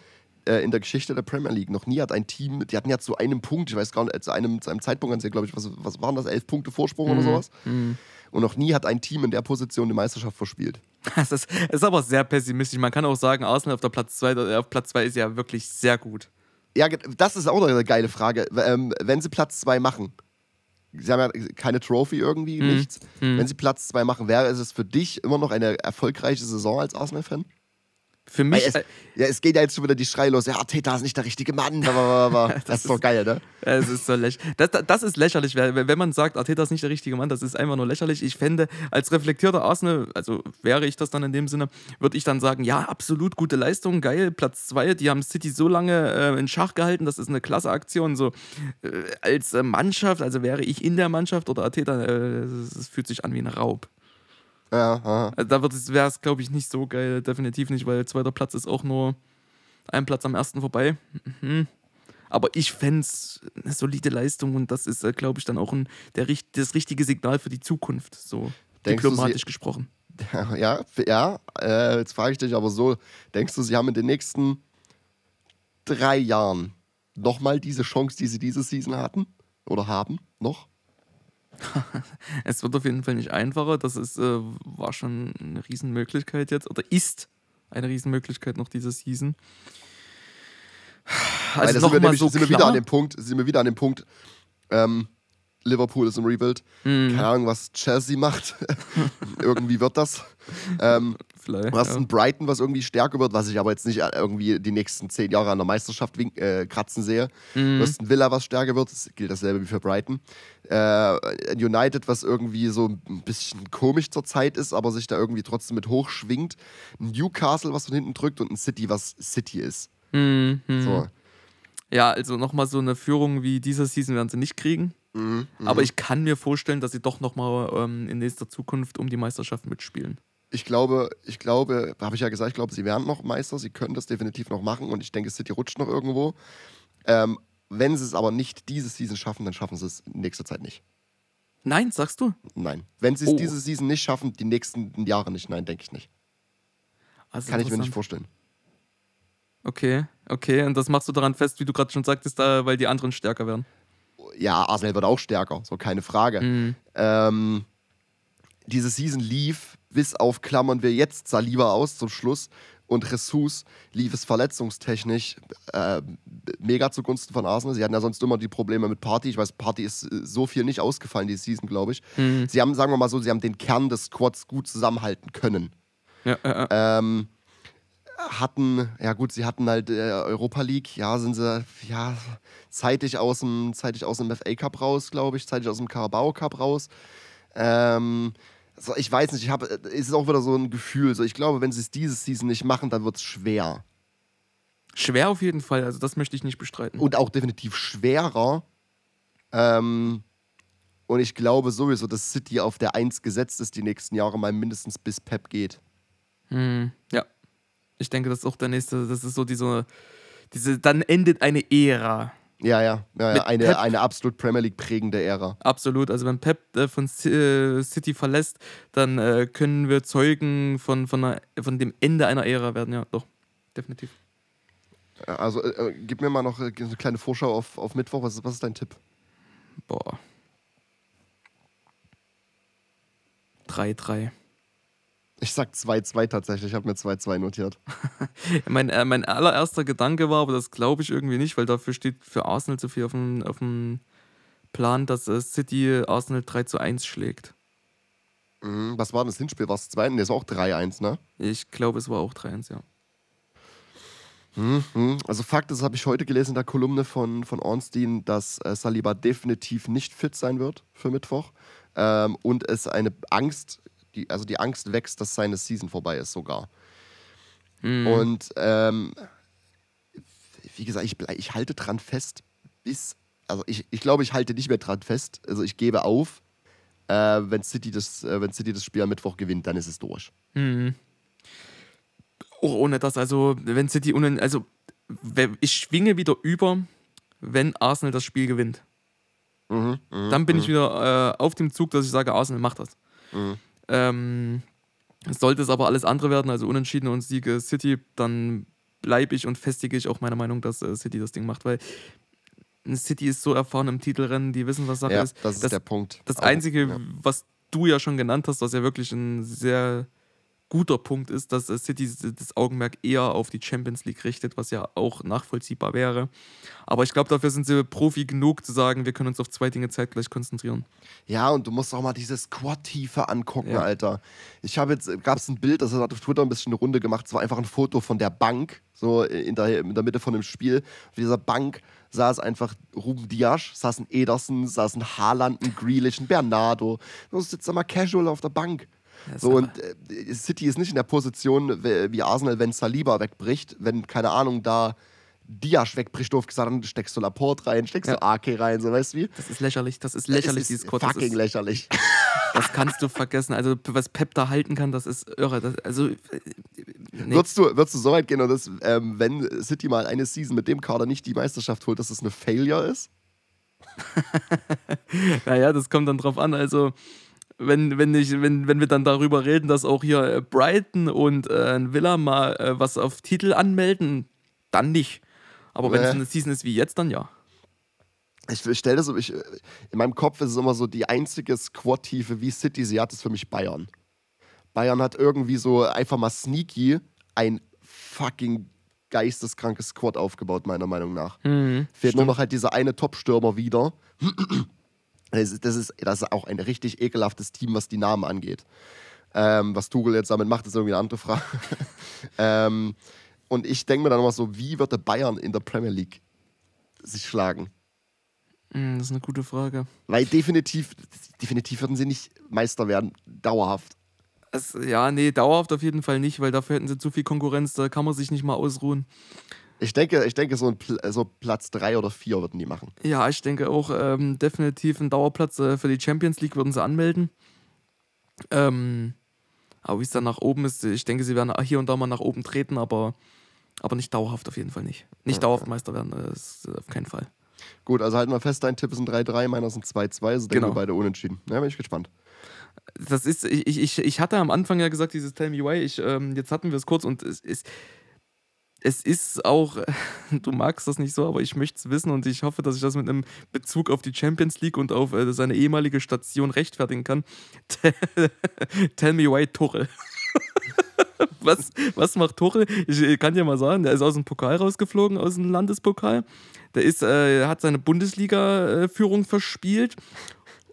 äh, in der Geschichte der Premier League. Noch nie hat ein Team, die hatten ja zu einem Punkt, ich weiß gar nicht, zu einem, zu einem Zeitpunkt glaube ich, was, was waren das, elf Punkte Vorsprung mhm. oder sowas? Mhm. Und noch nie hat ein Team in der Position die Meisterschaft verspielt. Das ist, ist aber sehr pessimistisch. Man kann auch sagen, Arsenal auf, der Platz zwei, auf Platz 2 ist ja wirklich sehr gut. Ja, das ist auch noch eine geile Frage. Ähm, wenn sie Platz 2 machen, sie haben ja keine Trophy irgendwie, mhm. nichts. Mhm. Wenn sie Platz 2 machen, wäre es für dich immer noch eine erfolgreiche Saison als Arsenal-Fan? Für mich. Es, ja, es geht ja jetzt schon wieder die Schrei los. Ja, Teta ist nicht der richtige Mann. das, das, ist doch geil, ne? Es ist so lächerlich. Das, das, ist lächerlich. Wenn man sagt, Arteta ist nicht der richtige Mann, das ist einfach nur lächerlich. Ich fände, als reflektierter Arsenal, also wäre ich das dann in dem Sinne, würde ich dann sagen, ja, absolut gute Leistung, geil, Platz 2. Die haben City so lange äh, in Schach gehalten, das ist eine klasse Aktion. So äh, als äh, Mannschaft, also wäre ich in der Mannschaft oder Arteta, es äh, fühlt sich an wie ein Raub. Ja, aha. Also da wäre es, glaube ich, nicht so geil. Definitiv nicht, weil zweiter Platz ist auch nur ein Platz am ersten vorbei. Mhm. Aber ich fände es eine solide Leistung und das ist, äh, glaube ich, dann auch ein, der, das richtige Signal für die Zukunft, so denkst diplomatisch sie, gesprochen. Ja, ja äh, jetzt frage ich dich aber so: Denkst du, sie haben in den nächsten drei Jahren nochmal diese Chance, die sie diese Season hatten? Oder haben noch? es wird auf jeden Fall nicht einfacher. Das ist, äh, war schon eine Riesenmöglichkeit jetzt. Oder ist eine Riesenmöglichkeit noch diese Season. Also noch sind, wir nämlich, so sind wir wieder an dem Punkt, sind wir wieder an dem Punkt, ähm, Liverpool ist im Rebuild. Mhm. Keine Ahnung, was Chelsea macht. irgendwie wird das. Ähm, Vielleicht, du hast ja. ein Brighton, was irgendwie stärker wird, was ich aber jetzt nicht irgendwie die nächsten zehn Jahre an der Meisterschaft äh, kratzen sehe. Mhm. Du hast ein Villa, was stärker wird. Das gilt dasselbe wie für Brighton. Äh, United, was irgendwie so ein bisschen komisch zur Zeit ist, aber sich da irgendwie trotzdem mit hochschwingt. Ein Newcastle, was von hinten drückt und ein City, was City ist. Mhm. So. Ja, also nochmal so eine Führung wie dieser Season werden sie nicht kriegen. Mhm, Aber ich kann mir vorstellen, dass sie doch nochmal ähm, in nächster Zukunft um die Meisterschaft mitspielen. Ich glaube, ich glaube, habe ich ja gesagt, ich glaube, sie werden noch Meister, sie können das definitiv noch machen und ich denke, City rutscht noch irgendwo. Ähm, wenn sie es aber nicht diese Season schaffen, dann schaffen sie es in nächster Zeit nicht. Nein, sagst du? Nein. Wenn sie es oh. diese Season nicht schaffen, die nächsten Jahre nicht, nein, denke ich nicht. Also Kann ich mir nicht vorstellen. Okay, okay. Und das machst du daran fest, wie du gerade schon sagtest, weil die anderen stärker werden ja, Arsenal wird auch stärker, so keine Frage. Mhm. Ähm, diese Season lief, bis auf klammern wir jetzt Saliba aus zum Schluss und Jesus lief es verletzungstechnisch äh, mega zugunsten von Arsenal. Sie hatten ja sonst immer die Probleme mit Party. Ich weiß, Party ist äh, so viel nicht ausgefallen diese Season, glaube ich. Mhm. Sie haben, sagen wir mal so, sie haben den Kern des Squads gut zusammenhalten können. Ja, ja. Ähm, hatten, ja gut, sie hatten halt äh, Europa League, ja, sind sie ja zeitig aus dem, zeitig aus dem FA Cup raus, glaube ich, zeitig aus dem Carabao Cup raus. Ähm, so, ich weiß nicht, ich habe, äh, es ist auch wieder so ein Gefühl. So, ich glaube, wenn sie es diese Season nicht machen, dann wird es schwer. Schwer auf jeden Fall, also das möchte ich nicht bestreiten. Und auch definitiv schwerer. Ähm, und ich glaube sowieso, dass City auf der Eins gesetzt ist die nächsten Jahre mal mindestens bis Pep geht. Hm, ja, ich denke, das ist auch der nächste, das ist so diese, diese dann endet eine Ära. Ja, ja, ja, ja. Eine, eine absolut Premier League prägende Ära. Absolut. Also wenn Pep äh, von äh, City verlässt, dann äh, können wir Zeugen von, von, einer, von dem Ende einer Ära werden. Ja, doch, definitiv. Also äh, äh, gib mir mal noch eine kleine Vorschau auf, auf Mittwoch. Was ist, was ist dein Tipp? Boah. 3-3. Ich sag 2-2 tatsächlich, ich habe mir 2-2 notiert. mein, äh, mein allererster Gedanke war, aber das glaube ich irgendwie nicht, weil dafür steht für Arsenal zu viel auf dem, auf dem Plan, dass äh, City Arsenal 3 zu 1 schlägt. Mhm, was war das Hinspiel? War es 2? Nee, das war auch 3-1, ne? Ich glaube, es war auch 3-1, ja. Mhm. Also Fakt ist, habe ich heute gelesen in der Kolumne von, von Ornstein, dass äh, Saliba definitiv nicht fit sein wird für Mittwoch ähm, und es eine Angst die, also die Angst wächst, dass seine Season vorbei ist sogar. Mhm. Und ähm, wie gesagt, ich, ich halte dran fest, bis, also ich, ich glaube, ich halte nicht mehr dran fest. Also ich gebe auf, äh, wenn, City das, äh, wenn City das Spiel am Mittwoch gewinnt, dann ist es durch. Mhm. Auch ohne das, also wenn City, unen, also ich schwinge wieder über, wenn Arsenal das Spiel gewinnt. Mhm, mh, dann bin mh. ich wieder äh, auf dem Zug, dass ich sage, Arsenal macht das. Mhm. Ähm, sollte es aber alles andere werden, also Unentschieden und Siege City, dann bleibe ich und festige ich auch meine Meinung, dass äh, City das Ding macht, weil City ist so erfahren im Titelrennen, die wissen, was Sache ja, ist. Das ist das, der Punkt. Das Einzige, ja. was du ja schon genannt hast, was ja wirklich ein sehr guter Punkt ist, dass City das Augenmerk eher auf die Champions League richtet, was ja auch nachvollziehbar wäre. Aber ich glaube, dafür sind sie Profi genug zu sagen, wir können uns auf zwei Dinge zeitgleich konzentrieren. Ja, und du musst auch mal diese Squad-Tiefe angucken, ja. Alter. Ich habe jetzt, gab es ein Bild, das hat auf Twitter ein bisschen eine Runde gemacht, es war einfach ein Foto von der Bank, so in der, in der Mitte von dem Spiel. Auf dieser Bank saß einfach Ruben Diasch, saß ein Ederson, saß ein Haaland, ein Grealish, ein Bernardo. Du sitzt da mal casual auf der Bank. So, und äh, City ist nicht in der Position wie Arsenal, wenn Saliba wegbricht, wenn, keine Ahnung, da Diasch wegbricht, doof gesagt, dann steckst du Laporte rein, steckst ja. du AK rein, so weißt du wie? Das ist lächerlich, das ist lächerlich, das ist dieses Kurs. Fucking ist, lächerlich. Das kannst du vergessen. Also, was Pep da halten kann, das ist irre. Das, also, Nee. Würdest, du, würdest du so weit gehen, und das, ähm, wenn City mal eine Season mit dem Kader nicht die Meisterschaft holt, dass das eine Failure ist? naja, das kommt dann drauf an. Also, wenn, wenn, ich, wenn, wenn wir dann darüber reden, dass auch hier äh, Brighton und äh, Villa mal äh, was auf Titel anmelden, dann nicht. Aber wenn es eine Season ist wie jetzt, dann ja. Ich, stelle das so, ich, in meinem Kopf ist es immer so, die einzige Squad-Tiefe, wie City sie hat, ist für mich Bayern. Bayern hat irgendwie so einfach mal sneaky ein fucking geisteskrankes Squad aufgebaut, meiner Meinung nach. Mhm, Fehlt stimmt. nur noch halt dieser eine Top-Stürmer wieder. Das ist, das, ist, das ist auch ein richtig ekelhaftes Team, was die Namen angeht. Ähm, was Tuchel jetzt damit macht, ist irgendwie eine andere Frage. ähm, und ich denke mir dann immer so, wie wird der Bayern in der Premier League sich schlagen? Hm, das ist eine gute Frage. Weil definitiv, definitiv würden sie nicht Meister werden, dauerhaft. Es, ja, nee, dauerhaft auf jeden Fall nicht, weil dafür hätten sie zu viel Konkurrenz, da kann man sich nicht mal ausruhen. Ich denke, ich denke so, ein so Platz 3 oder 4 würden die machen. Ja, ich denke auch ähm, definitiv einen Dauerplatz äh, für die Champions League würden sie anmelden. Ähm, aber wie es dann nach oben ist, ich denke, sie werden hier und da mal nach oben treten, aber, aber nicht dauerhaft auf jeden Fall nicht. Nicht dauerhaft Meister werden, das ist auf keinen Fall. Gut, also halten wir fest, dein Tipp ist ein 3-3, meiner sind 2-2, also genau. wir beide unentschieden. Ja, bin ich gespannt das ist, ich, ich, ich hatte am Anfang ja gesagt, dieses Tell Me Why, ich, ähm, jetzt hatten wir es kurz und es ist, es ist auch, du magst das nicht so, aber ich möchte es wissen und ich hoffe, dass ich das mit einem Bezug auf die Champions League und auf äh, seine ehemalige Station rechtfertigen kann. Tell Me Why Tuchel. was, was macht Tuchel? Ich kann dir mal sagen, der ist aus dem Pokal rausgeflogen, aus dem Landespokal. Der ist, äh, hat seine Bundesliga-Führung verspielt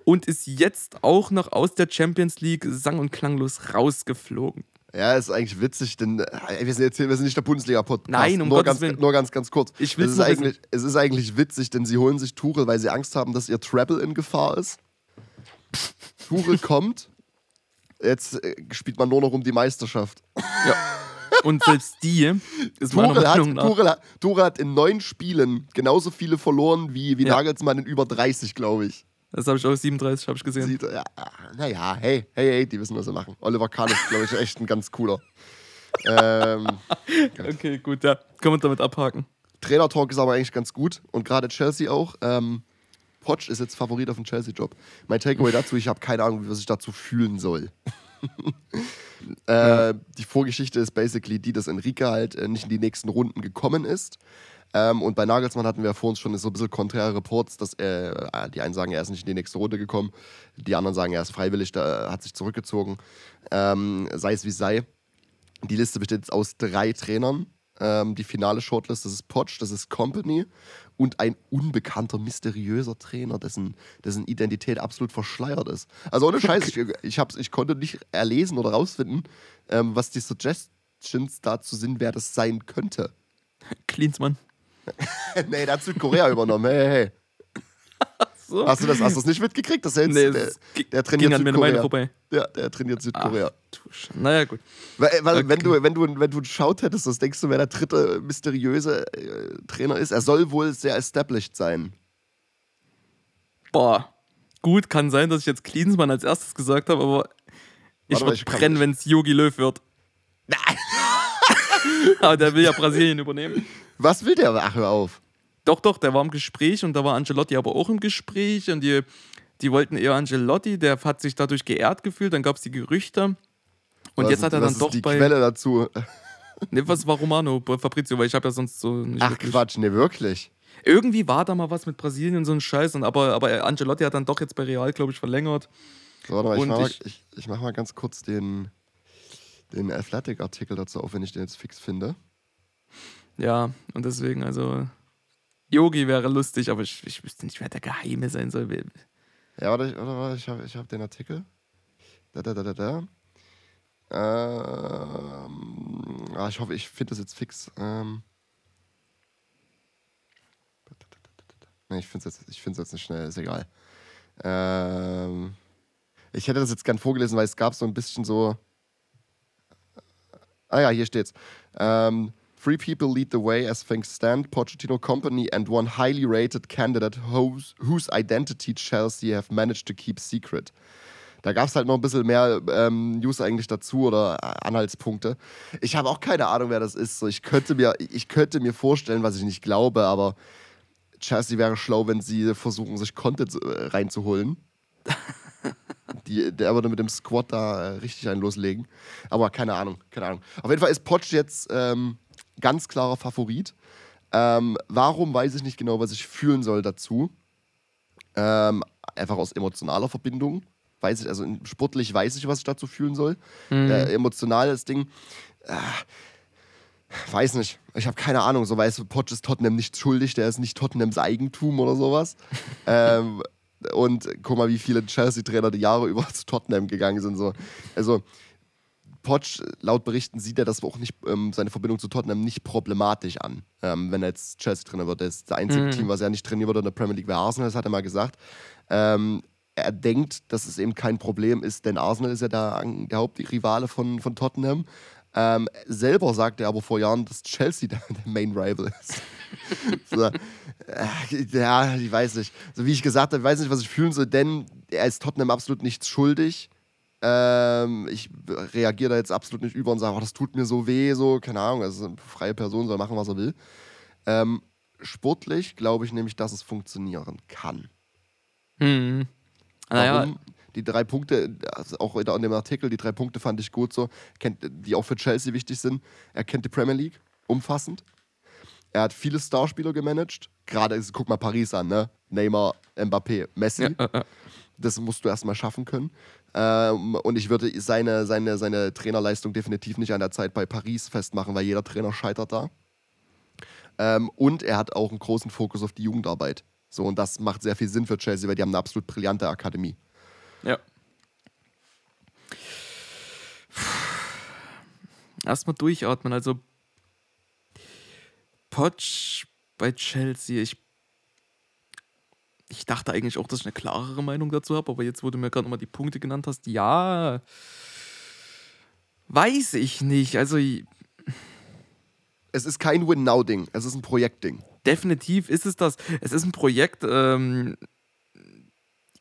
und ist jetzt auch noch aus der Champions League sang- und klanglos rausgeflogen. Ja, ist eigentlich witzig, denn äh, wir sind jetzt hier, wir sind nicht der Bundesliga-Podcast. Nein, um nur Gottes ganz, Willen. Nur ganz, ganz kurz. Ich will es, ist eigentlich, es ist eigentlich witzig, denn sie holen sich Tuchel, weil sie Angst haben, dass ihr Treble in Gefahr ist. Tuchel kommt, jetzt äh, spielt man nur noch um die Meisterschaft. Ja. Und selbst die ist Tuchel hat, Tuchel, hat, Tuchel hat in neun Spielen genauso viele verloren wie, wie ja. Nagelsmann in über 30, glaube ich. Das habe ich auch 37, habe ich gesehen. Sieht, ja, naja, hey, hey, hey, die wissen, was sie machen. Oliver Kahn ist, glaube ich, echt ein ganz cooler. ähm, okay, gut, ja. Können wir damit abhaken. Trainer-Talk ist aber eigentlich ganz gut und gerade Chelsea auch. Ähm, Potsch ist jetzt Favorit auf dem Chelsea-Job. Mein Takeaway dazu, ich habe keine Ahnung, was ich dazu fühlen soll. äh. Die Vorgeschichte ist basically die, dass Enrique halt äh, nicht in die nächsten Runden gekommen ist. Ähm, und bei Nagelsmann hatten wir vor uns schon so ein bisschen konträre Reports, dass er, äh, die einen sagen, er ist nicht in die nächste Runde gekommen, die anderen sagen, er ist freiwillig, da hat sich zurückgezogen. Ähm, sei es wie sei. Die Liste besteht jetzt aus drei Trainern. Ähm, die finale Shortlist, das ist Potsch, das ist Company und ein unbekannter, mysteriöser Trainer, dessen, dessen Identität absolut verschleiert ist. Also ohne Scheiß, ich, ich, ich konnte nicht erlesen oder rausfinden, ähm, was die Suggestions dazu sind, wer das sein könnte. Klinsmann. nee, der hat Südkorea übernommen. Hey, hey. So. Hast du das, hast du das nicht mitgekriegt? Das jetzt, nee, der, der trainiert Südkorea. Ja, der trainiert Südkorea. Ach, naja, gut. Weil, weil okay. wenn, du, wenn, du, wenn du geschaut hättest, was denkst du, wer der dritte mysteriöse äh, Trainer ist? Er soll wohl sehr established sein. Boah. Gut, kann sein, dass ich jetzt Klinsmann als erstes gesagt habe, aber ich würde brennen, wenn es Yogi Löw wird. Nein. aber der will ja Brasilien übernehmen. Was will der? Ach, hör auf. Doch, doch, der war im Gespräch und da war Angelotti aber auch im Gespräch und die, die wollten eher Angelotti, der hat sich dadurch geehrt gefühlt, dann gab es die Gerüchte und was jetzt hat er dann doch die bei. Quelle dazu. Ne, was war Romano, Fabrizio, weil ich habe ja sonst so nicht. Ach wirklich. Quatsch, ne, wirklich. Irgendwie war da mal was mit Brasilien, und so ein Scheiß, und aber, aber Angelotti hat dann doch jetzt bei Real, glaube ich, verlängert. So, warte mal, ich, mach mal, ich, ich mach mal ganz kurz den, den Athletic-Artikel dazu auf, wenn ich den jetzt fix finde. Ja, und deswegen, also, Yogi wäre lustig, aber ich, ich wüsste nicht, wer der Geheime sein soll. Ja, warte, ich, warte, ich habe ich hab den Artikel. Da, da, da, da, da. Ähm, ah, ich hoffe, ich finde das jetzt fix. Ähm. Nee, ich finde es jetzt, jetzt nicht schnell, ist egal. Ähm, ich hätte das jetzt gern vorgelesen, weil es gab so ein bisschen so. Ah ja, hier steht's. Ähm, Three people lead the way as things stand Pochettino Company and one highly rated candidate whose, whose identity Chelsea have managed to keep secret. Da gab es halt noch ein bisschen mehr ähm, News eigentlich dazu oder äh, Anhaltspunkte. Ich habe auch keine Ahnung, wer das ist. So, ich, könnte mir, ich könnte mir vorstellen, was ich nicht glaube, aber Chelsea wäre schlau, wenn sie versuchen, sich Content äh, reinzuholen. Die, der würde mit dem Squad da äh, richtig einen loslegen. Aber keine Ahnung, keine Ahnung. Auf jeden Fall ist Potsch jetzt ähm, ganz klarer Favorit. Ähm, warum weiß ich nicht genau, was ich fühlen soll dazu. Ähm, einfach aus emotionaler Verbindung. Weiß ich, also sportlich weiß ich, was ich dazu fühlen soll. Mhm. Äh, emotionales Ding. Äh, weiß nicht. Ich habe keine Ahnung. So weiß Potsch ist Tottenham nicht schuldig. Der ist nicht Tottenhams Eigentum oder sowas. ähm, und guck mal, wie viele Chelsea-Trainer die Jahre über zu Tottenham gegangen sind. So. Also, Potsch, laut Berichten, sieht er das auch nicht, ähm, seine Verbindung zu Tottenham nicht problematisch an, ähm, wenn er jetzt Chelsea-Trainer wird. Das ist das einzige mhm. Team, was er nicht trainieren würde in der Premier League, wäre Arsenal, das hat er mal gesagt. Ähm, er denkt, dass es eben kein Problem ist, denn Arsenal ist ja der, der Hauptrivale von, von Tottenham. Ähm, selber sagte er aber vor Jahren, dass Chelsea der, der Main Rival ist. so, äh, ja, ich weiß nicht. So wie ich gesagt habe, ich weiß nicht, was ich fühlen soll, denn er ist Tottenham absolut nichts schuldig. Ähm, ich reagiere da jetzt absolut nicht über und sage, oh, das tut mir so weh, so, keine Ahnung, also eine freie Person soll machen, was er will. Ähm, sportlich glaube ich nämlich, dass es funktionieren kann. Hm. Warum? Die drei Punkte, also auch in dem Artikel, die drei Punkte fand ich gut so, die auch für Chelsea wichtig sind. Er kennt die Premier League umfassend. Er hat viele Starspieler gemanagt. Gerade, guck mal Paris an, ne? Neymar, Mbappé, Messi. Ja, Das musst du erstmal schaffen können. Ähm, und ich würde seine, seine, seine Trainerleistung definitiv nicht an der Zeit bei Paris festmachen, weil jeder Trainer scheitert da. Ähm, und er hat auch einen großen Fokus auf die Jugendarbeit. So, und das macht sehr viel Sinn für Chelsea, weil die haben eine absolut brillante Akademie. Ja. Erstmal durchatmen. Also Potsch bei Chelsea. Ich, ich dachte eigentlich auch, dass ich eine klarere Meinung dazu habe, aber jetzt, wo du mir gerade nochmal die Punkte genannt hast, ja, weiß ich nicht. Also. Es ist kein Win-Now-Ding, es ist ein Projekt-Ding. Definitiv ist es das. Es ist ein Projekt. Ähm,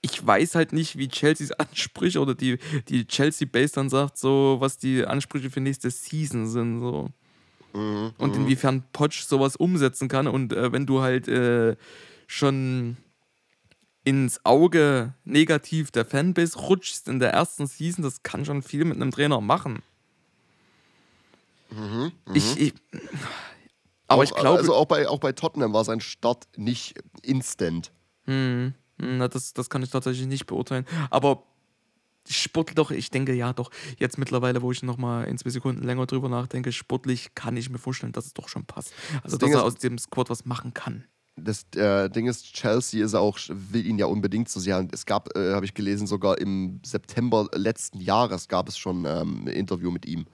ich weiß halt nicht, wie Chelseas Ansprüche oder die, die Chelsea-Base dann sagt, so was die Ansprüche für nächste Season sind. So. Mhm, und mhm. inwiefern Potsch sowas umsetzen kann. Und äh, wenn du halt äh, schon ins Auge negativ der Fanbase rutschst in der ersten Season, das kann schon viel mit einem Trainer machen. Mhm, ich, mhm. ich, aber auch, ich glaube. Also auch bei, auch bei Tottenham war sein Start nicht instant. Hm, na, das, das kann ich tatsächlich nicht beurteilen. Aber Sportlich doch, ich denke ja doch, jetzt mittlerweile, wo ich nochmal in zwei Sekunden länger drüber nachdenke, sportlich kann ich mir vorstellen, dass es doch schon passt. Also, das dass er aus dem Squad was machen kann. Das äh, Ding ist, Chelsea ist auch, will ihn ja unbedingt so sehr. Es gab, äh, habe ich gelesen, sogar im September letzten Jahres gab es schon ähm, ein Interview mit ihm.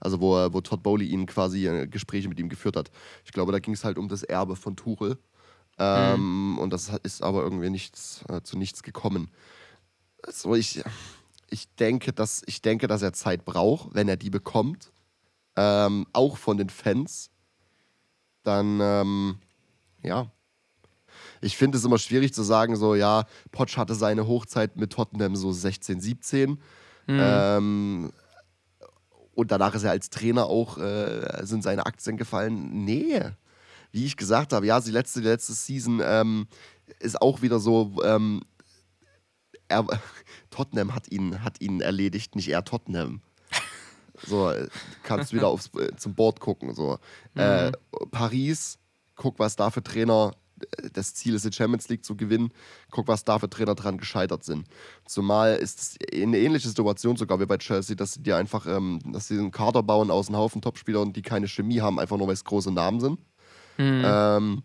Also wo, wo Todd Bowley ihn quasi äh, Gespräche mit ihm geführt hat. Ich glaube, da ging es halt um das Erbe von Tuchel. Ähm, mhm. Und das ist aber irgendwie nichts, äh, zu nichts gekommen. Also ich, ich denke, dass, ich denke, dass er Zeit braucht, wenn er die bekommt. Ähm, auch von den Fans. Dann, ähm, ja. Ich finde es immer schwierig zu sagen, so, ja, Potsch hatte seine Hochzeit mit Tottenham so 16, 17. Mhm. Ähm, und danach ist er als Trainer auch, äh, sind seine Aktien gefallen. Nee. Wie ich gesagt habe, ja, die letzte, die letzte Season ähm, ist auch wieder so, ähm, er, Tottenham hat ihn, hat ihn erledigt, nicht er Tottenham. So, kannst wieder aufs, äh, zum Board gucken. So. Mhm. Äh, Paris, guck, was da für Trainer, das Ziel ist, die Champions League zu gewinnen. Guck, was da für Trainer dran gescheitert sind. Zumal ist es eine ähnliche Situation sogar wie bei Chelsea, dass sie dir einfach, ähm, dass sie einen Kader bauen aus einem Haufen Topspielern, die keine Chemie haben, einfach nur weil es große Namen sind. Mhm. Ähm,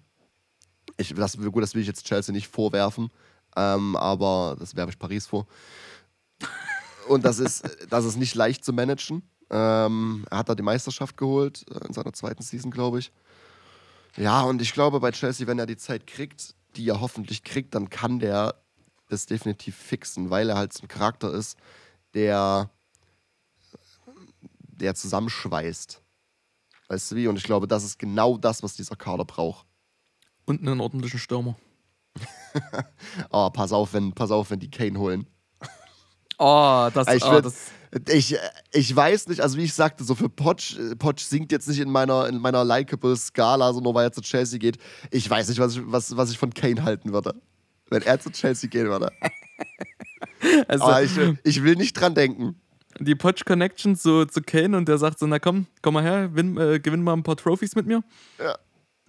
ich, das, gut, das will ich jetzt Chelsea nicht vorwerfen. Ähm, aber das werfe ich Paris vor. Und das ist, das ist nicht leicht zu managen. Ähm, er hat da die Meisterschaft geholt, äh, in seiner zweiten Season, glaube ich. Ja, und ich glaube, bei Chelsea, wenn er die Zeit kriegt, die er hoffentlich kriegt, dann kann der das definitiv fixen, weil er halt so ein Charakter ist, der, der zusammenschweißt. Weißt du wie? Und ich glaube, das ist genau das, was dieser Kader braucht. Und einen ordentlichen Stürmer. oh, pass auf, wenn, pass auf, wenn die Kane holen. Oh, das, ich, oh, würd, das ich, ich weiß nicht, also wie ich sagte, so für Potsch, Potsch singt jetzt nicht in meiner, in meiner likable Skala, so nur weil er zu Chelsea geht. Ich weiß nicht, was ich, was, was ich von Kane halten würde, wenn er zu Chelsea gehen würde. Also, Aber ich, ich will nicht dran denken. Die Potsch Connection zu, zu Kane und der sagt so: Na komm, komm mal her, win, äh, gewinn mal ein paar Trophies mit mir. Ja.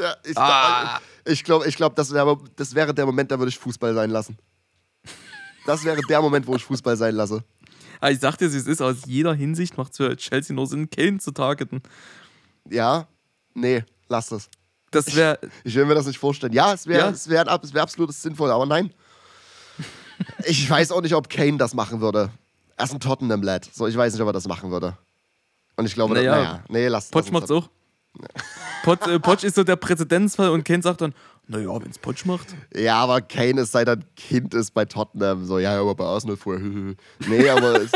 ja ich ah. ich glaube, ich glaub, das, wär, das wäre der Moment, da würde ich Fußball sein lassen. Das wäre der Moment, wo ich Fußball sein lasse. Aber ich sag dir, es ist, aus jeder Hinsicht macht es für Chelsea nur Sinn, Kane zu targeten. Ja, nee, lass das. Das wäre. Ich, ich, will mir das nicht vorstellen. Ja, es wäre ja. wär, wär absolut sinnvoll, aber nein. ich weiß auch nicht, ob Kane das machen würde. Er ist ein Tottenham-Lad. So, ich weiß nicht, ob er das machen würde. Und ich glaube, naja, naja nee, lass Potsch macht's auch. Potsch, äh, Potsch ist so der Präzedenzfall und Kane sagt dann, naja, wenn es Potsch macht. Ja, aber Kane ist seit er Kind ist bei Tottenham. So, ja, aber bei Arsenal vorher. nee, aber es,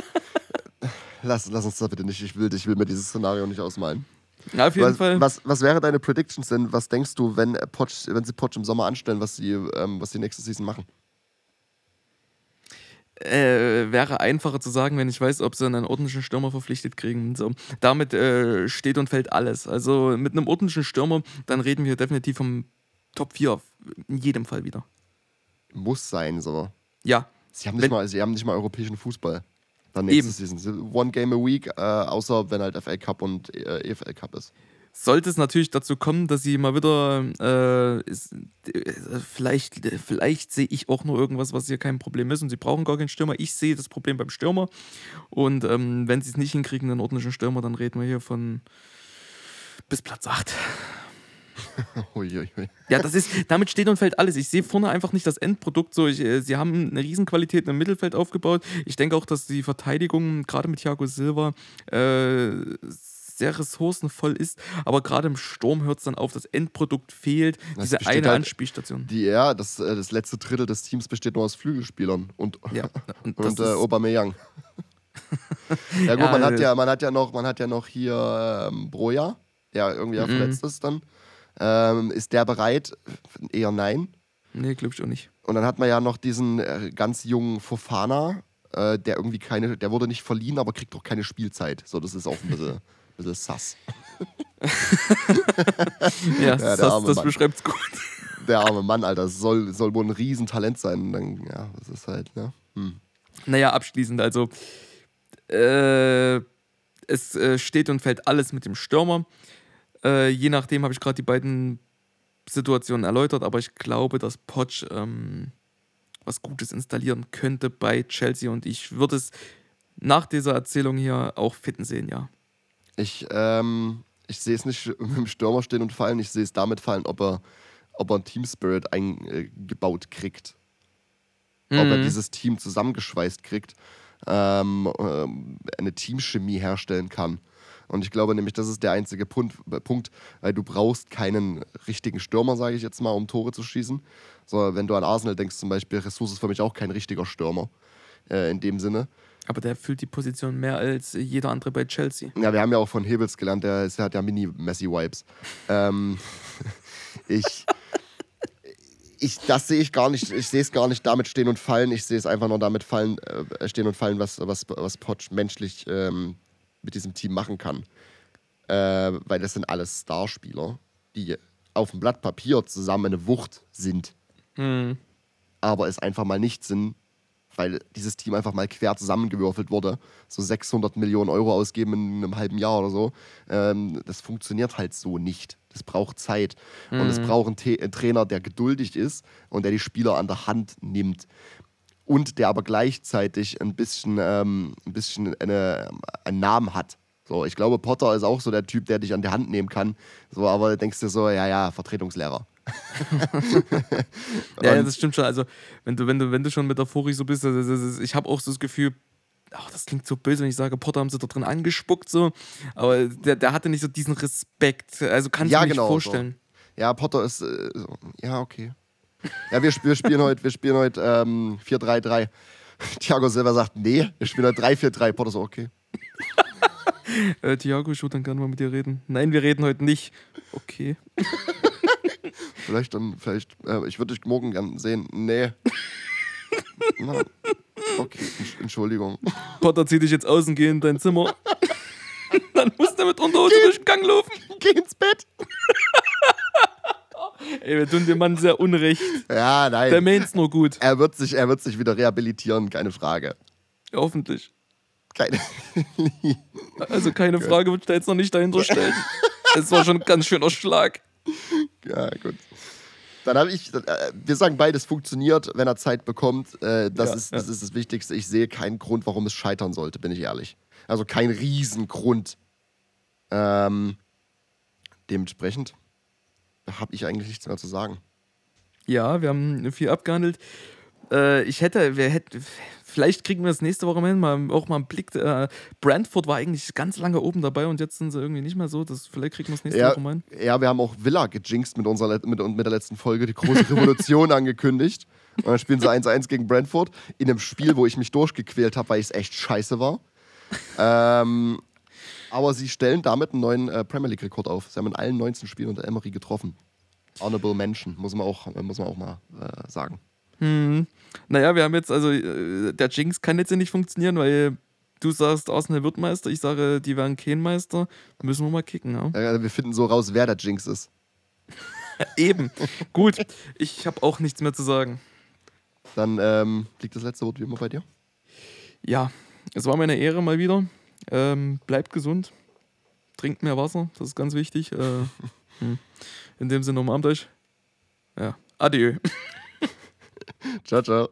lass, lass uns das bitte nicht. Ich will, ich will mir dieses Szenario nicht ausmalen. Ja, auf jeden was, Fall. Was, was wäre deine Predictions denn? Was denkst du, wenn, Potsch, wenn sie Potsch im Sommer anstellen, was sie, ähm, was sie nächste Season machen? Äh, wäre einfacher zu sagen, wenn ich weiß, ob sie einen ordentlichen Stürmer verpflichtet kriegen. So, damit äh, steht und fällt alles. Also mit einem ordentlichen Stürmer, dann reden wir definitiv vom Top 4 in jedem Fall wieder. Muss sein, so. Ja. Sie haben nicht, mal, sie haben nicht mal europäischen Fußball. Dann nächste Eben. Season. One Game a Week, äh, außer wenn halt FA Cup und äh, EFL Cup ist. Sollte es natürlich dazu kommen, dass sie mal wieder, äh, ist, äh, vielleicht, vielleicht sehe ich auch nur irgendwas, was hier kein Problem ist und sie brauchen gar keinen Stürmer. Ich sehe das Problem beim Stürmer und ähm, wenn sie es nicht hinkriegen, einen ordentlichen Stürmer, dann reden wir hier von bis Platz 8. ja, das ist, damit steht und fällt alles. Ich sehe vorne einfach nicht das Endprodukt so. Ich, äh, sie haben eine Riesenqualität im Mittelfeld aufgebaut. Ich denke auch, dass die Verteidigung, gerade mit Thiago Silva, äh, sehr ressourcenvoll ist, aber gerade im Sturm hört es dann auf, das Endprodukt fehlt, das diese eine halt, Anspielstation. Die, ja, das, äh, das letzte Drittel des Teams besteht nur aus Flügelspielern und, ja, und, und äh, Aubameyang. ja gut, ja, man, hat ja, man, hat ja noch, man hat ja noch hier ähm, Broja, der irgendwie ja mhm. verletzt ist dann. Ähm, ist der bereit? Eher nein. Nee, glaube ich auch nicht. Und dann hat man ja noch diesen äh, ganz jungen Fofana, äh, der irgendwie keine, der wurde nicht verliehen, aber kriegt auch keine Spielzeit. So, das ist auch ein bisschen, bisschen sass. ja, ja sass, das beschreibt es gut. Der arme Mann, Alter, soll, soll wohl ein Riesentalent sein. Und dann, ja, das ist halt, ne? Hm. Naja, abschließend, also äh, es äh, steht und fällt alles mit dem Stürmer. Äh, je nachdem habe ich gerade die beiden Situationen erläutert, aber ich glaube, dass Potsch ähm, was Gutes installieren könnte bei Chelsea und ich würde es nach dieser Erzählung hier auch fitten sehen, ja. Ich, ähm, ich sehe es nicht mit dem Stürmer stehen und fallen, ich sehe es damit fallen, ob er, ob er einen Team Spirit eingebaut kriegt. Mhm. Ob er mhm. dieses Team zusammengeschweißt kriegt, ähm, ähm, eine Teamchemie herstellen kann. Und ich glaube nämlich, das ist der einzige Punkt, Punkt weil du brauchst keinen richtigen Stürmer, sage ich jetzt mal, um Tore zu schießen. So, wenn du an Arsenal denkst zum Beispiel, Ressource ist für mich auch kein richtiger Stürmer äh, in dem Sinne. Aber der füllt die Position mehr als jeder andere bei Chelsea. Ja, wir haben ja auch von Hebels gelernt, der, ist, der hat ja Mini-Messi-Vibes. ähm, ich, ich, das sehe ich gar nicht. Ich sehe es gar nicht damit stehen und fallen. Ich sehe es einfach nur damit fallen, äh, stehen und fallen, was, was, was Potsch menschlich ähm, mit diesem Team machen kann. Äh, weil das sind alles Starspieler, die auf dem Blatt Papier zusammen eine Wucht sind. Mhm. Aber es einfach mal nicht sind, weil dieses Team einfach mal quer zusammengewürfelt wurde. So 600 Millionen Euro ausgeben in einem halben Jahr oder so. Ähm, das funktioniert halt so nicht. Das braucht Zeit. Mhm. Und es mhm. braucht einen, einen, Trainer, der geduldig ist und der die Spieler an der Hand nimmt und der aber gleichzeitig ein bisschen, ähm, ein bisschen eine, einen Namen hat. So, ich glaube, Potter ist auch so der Typ, der dich an die Hand nehmen kann. So, aber denkst du so, ja, ja, Vertretungslehrer. ja, das stimmt schon. Also, wenn du, wenn du, wenn du schon metaphorisch so bist, das, das, das, ich habe auch so das Gefühl, ach, das klingt so böse, wenn ich sage, Potter haben sie da drin angespuckt, so. Aber der, der hatte nicht so diesen Respekt. Also kannst ja, du mir genau, nicht vorstellen. So. Ja, Potter ist, äh, so. ja, okay. Ja, wir, wir spielen heute, wir spielen heute ähm, 4-3-3. Thiago selber sagt, nee, wir spielen heute 3-4-3. Potter so, okay. äh, Thiago, ich würde dann gerne mal mit dir reden. Nein, wir reden heute nicht. Okay. vielleicht dann, vielleicht, äh, ich würde dich morgen gern sehen. Nee. Na, okay, Entschuldigung. Potter, zieh dich jetzt aus und geh in dein Zimmer. Dann musst du mit Unterhose durch den Gang laufen. Geh ins Bett. Ey, wir tun dem Mann sehr unrecht. Ja, nein. Der meint's nur gut. Er wird sich, er wird sich wieder rehabilitieren, keine Frage. Ja, hoffentlich. Keine. also keine Frage wird da jetzt noch nicht dahinter stellen. Es war schon ein ganz schöner Schlag. Ja, gut. Dann habe ich, äh, wir sagen beides funktioniert, wenn er Zeit bekommt. Äh, das, ja, ist, das ja. ist das Wichtigste. Ich sehe keinen Grund, warum es scheitern sollte, bin ich ehrlich. Also kein Riesengrund. Ähm, dementsprechend habe ich eigentlich nichts mehr zu sagen. Ja, wir haben viel abgehandelt. Äh, ich hätte, wir hätten, vielleicht kriegen wir das nächste Woche hin, mal, auch mal einen Blick. Äh, Brentford war eigentlich ganz lange oben dabei und jetzt sind sie irgendwie nicht mehr so. Das, vielleicht kriegen wir das nächste ja, Woche mal hin. Ja, wir haben auch Villa gejinxt mit, unserer, mit, mit der letzten Folge, die große Revolution angekündigt. Und dann spielen sie 1-1 gegen Brentford in einem Spiel, wo ich mich durchgequält habe, weil es echt scheiße war. ähm, aber sie stellen damit einen neuen äh, Premier League-Rekord auf. Sie haben in allen 19 Spielen unter Emery getroffen. Honorable Mention, muss man auch, muss man auch mal äh, sagen. Hm. Naja, wir haben jetzt, also äh, der Jinx kann jetzt ja nicht funktionieren, weil du sagst, Arsenal wird Meister, ich sage, die werden kein Meister. Müssen wir mal kicken, ja? ja wir finden so raus, wer der Jinx ist. Eben. Gut, ich habe auch nichts mehr zu sagen. Dann ähm, liegt das letzte Wort wie immer bei dir. Ja, es war meine Ehre mal wieder. Ähm, bleibt gesund. Trinkt mehr Wasser, das ist ganz wichtig. Äh, hm. In dem Sinne umarmt euch. Ja, adieu. ciao, ciao.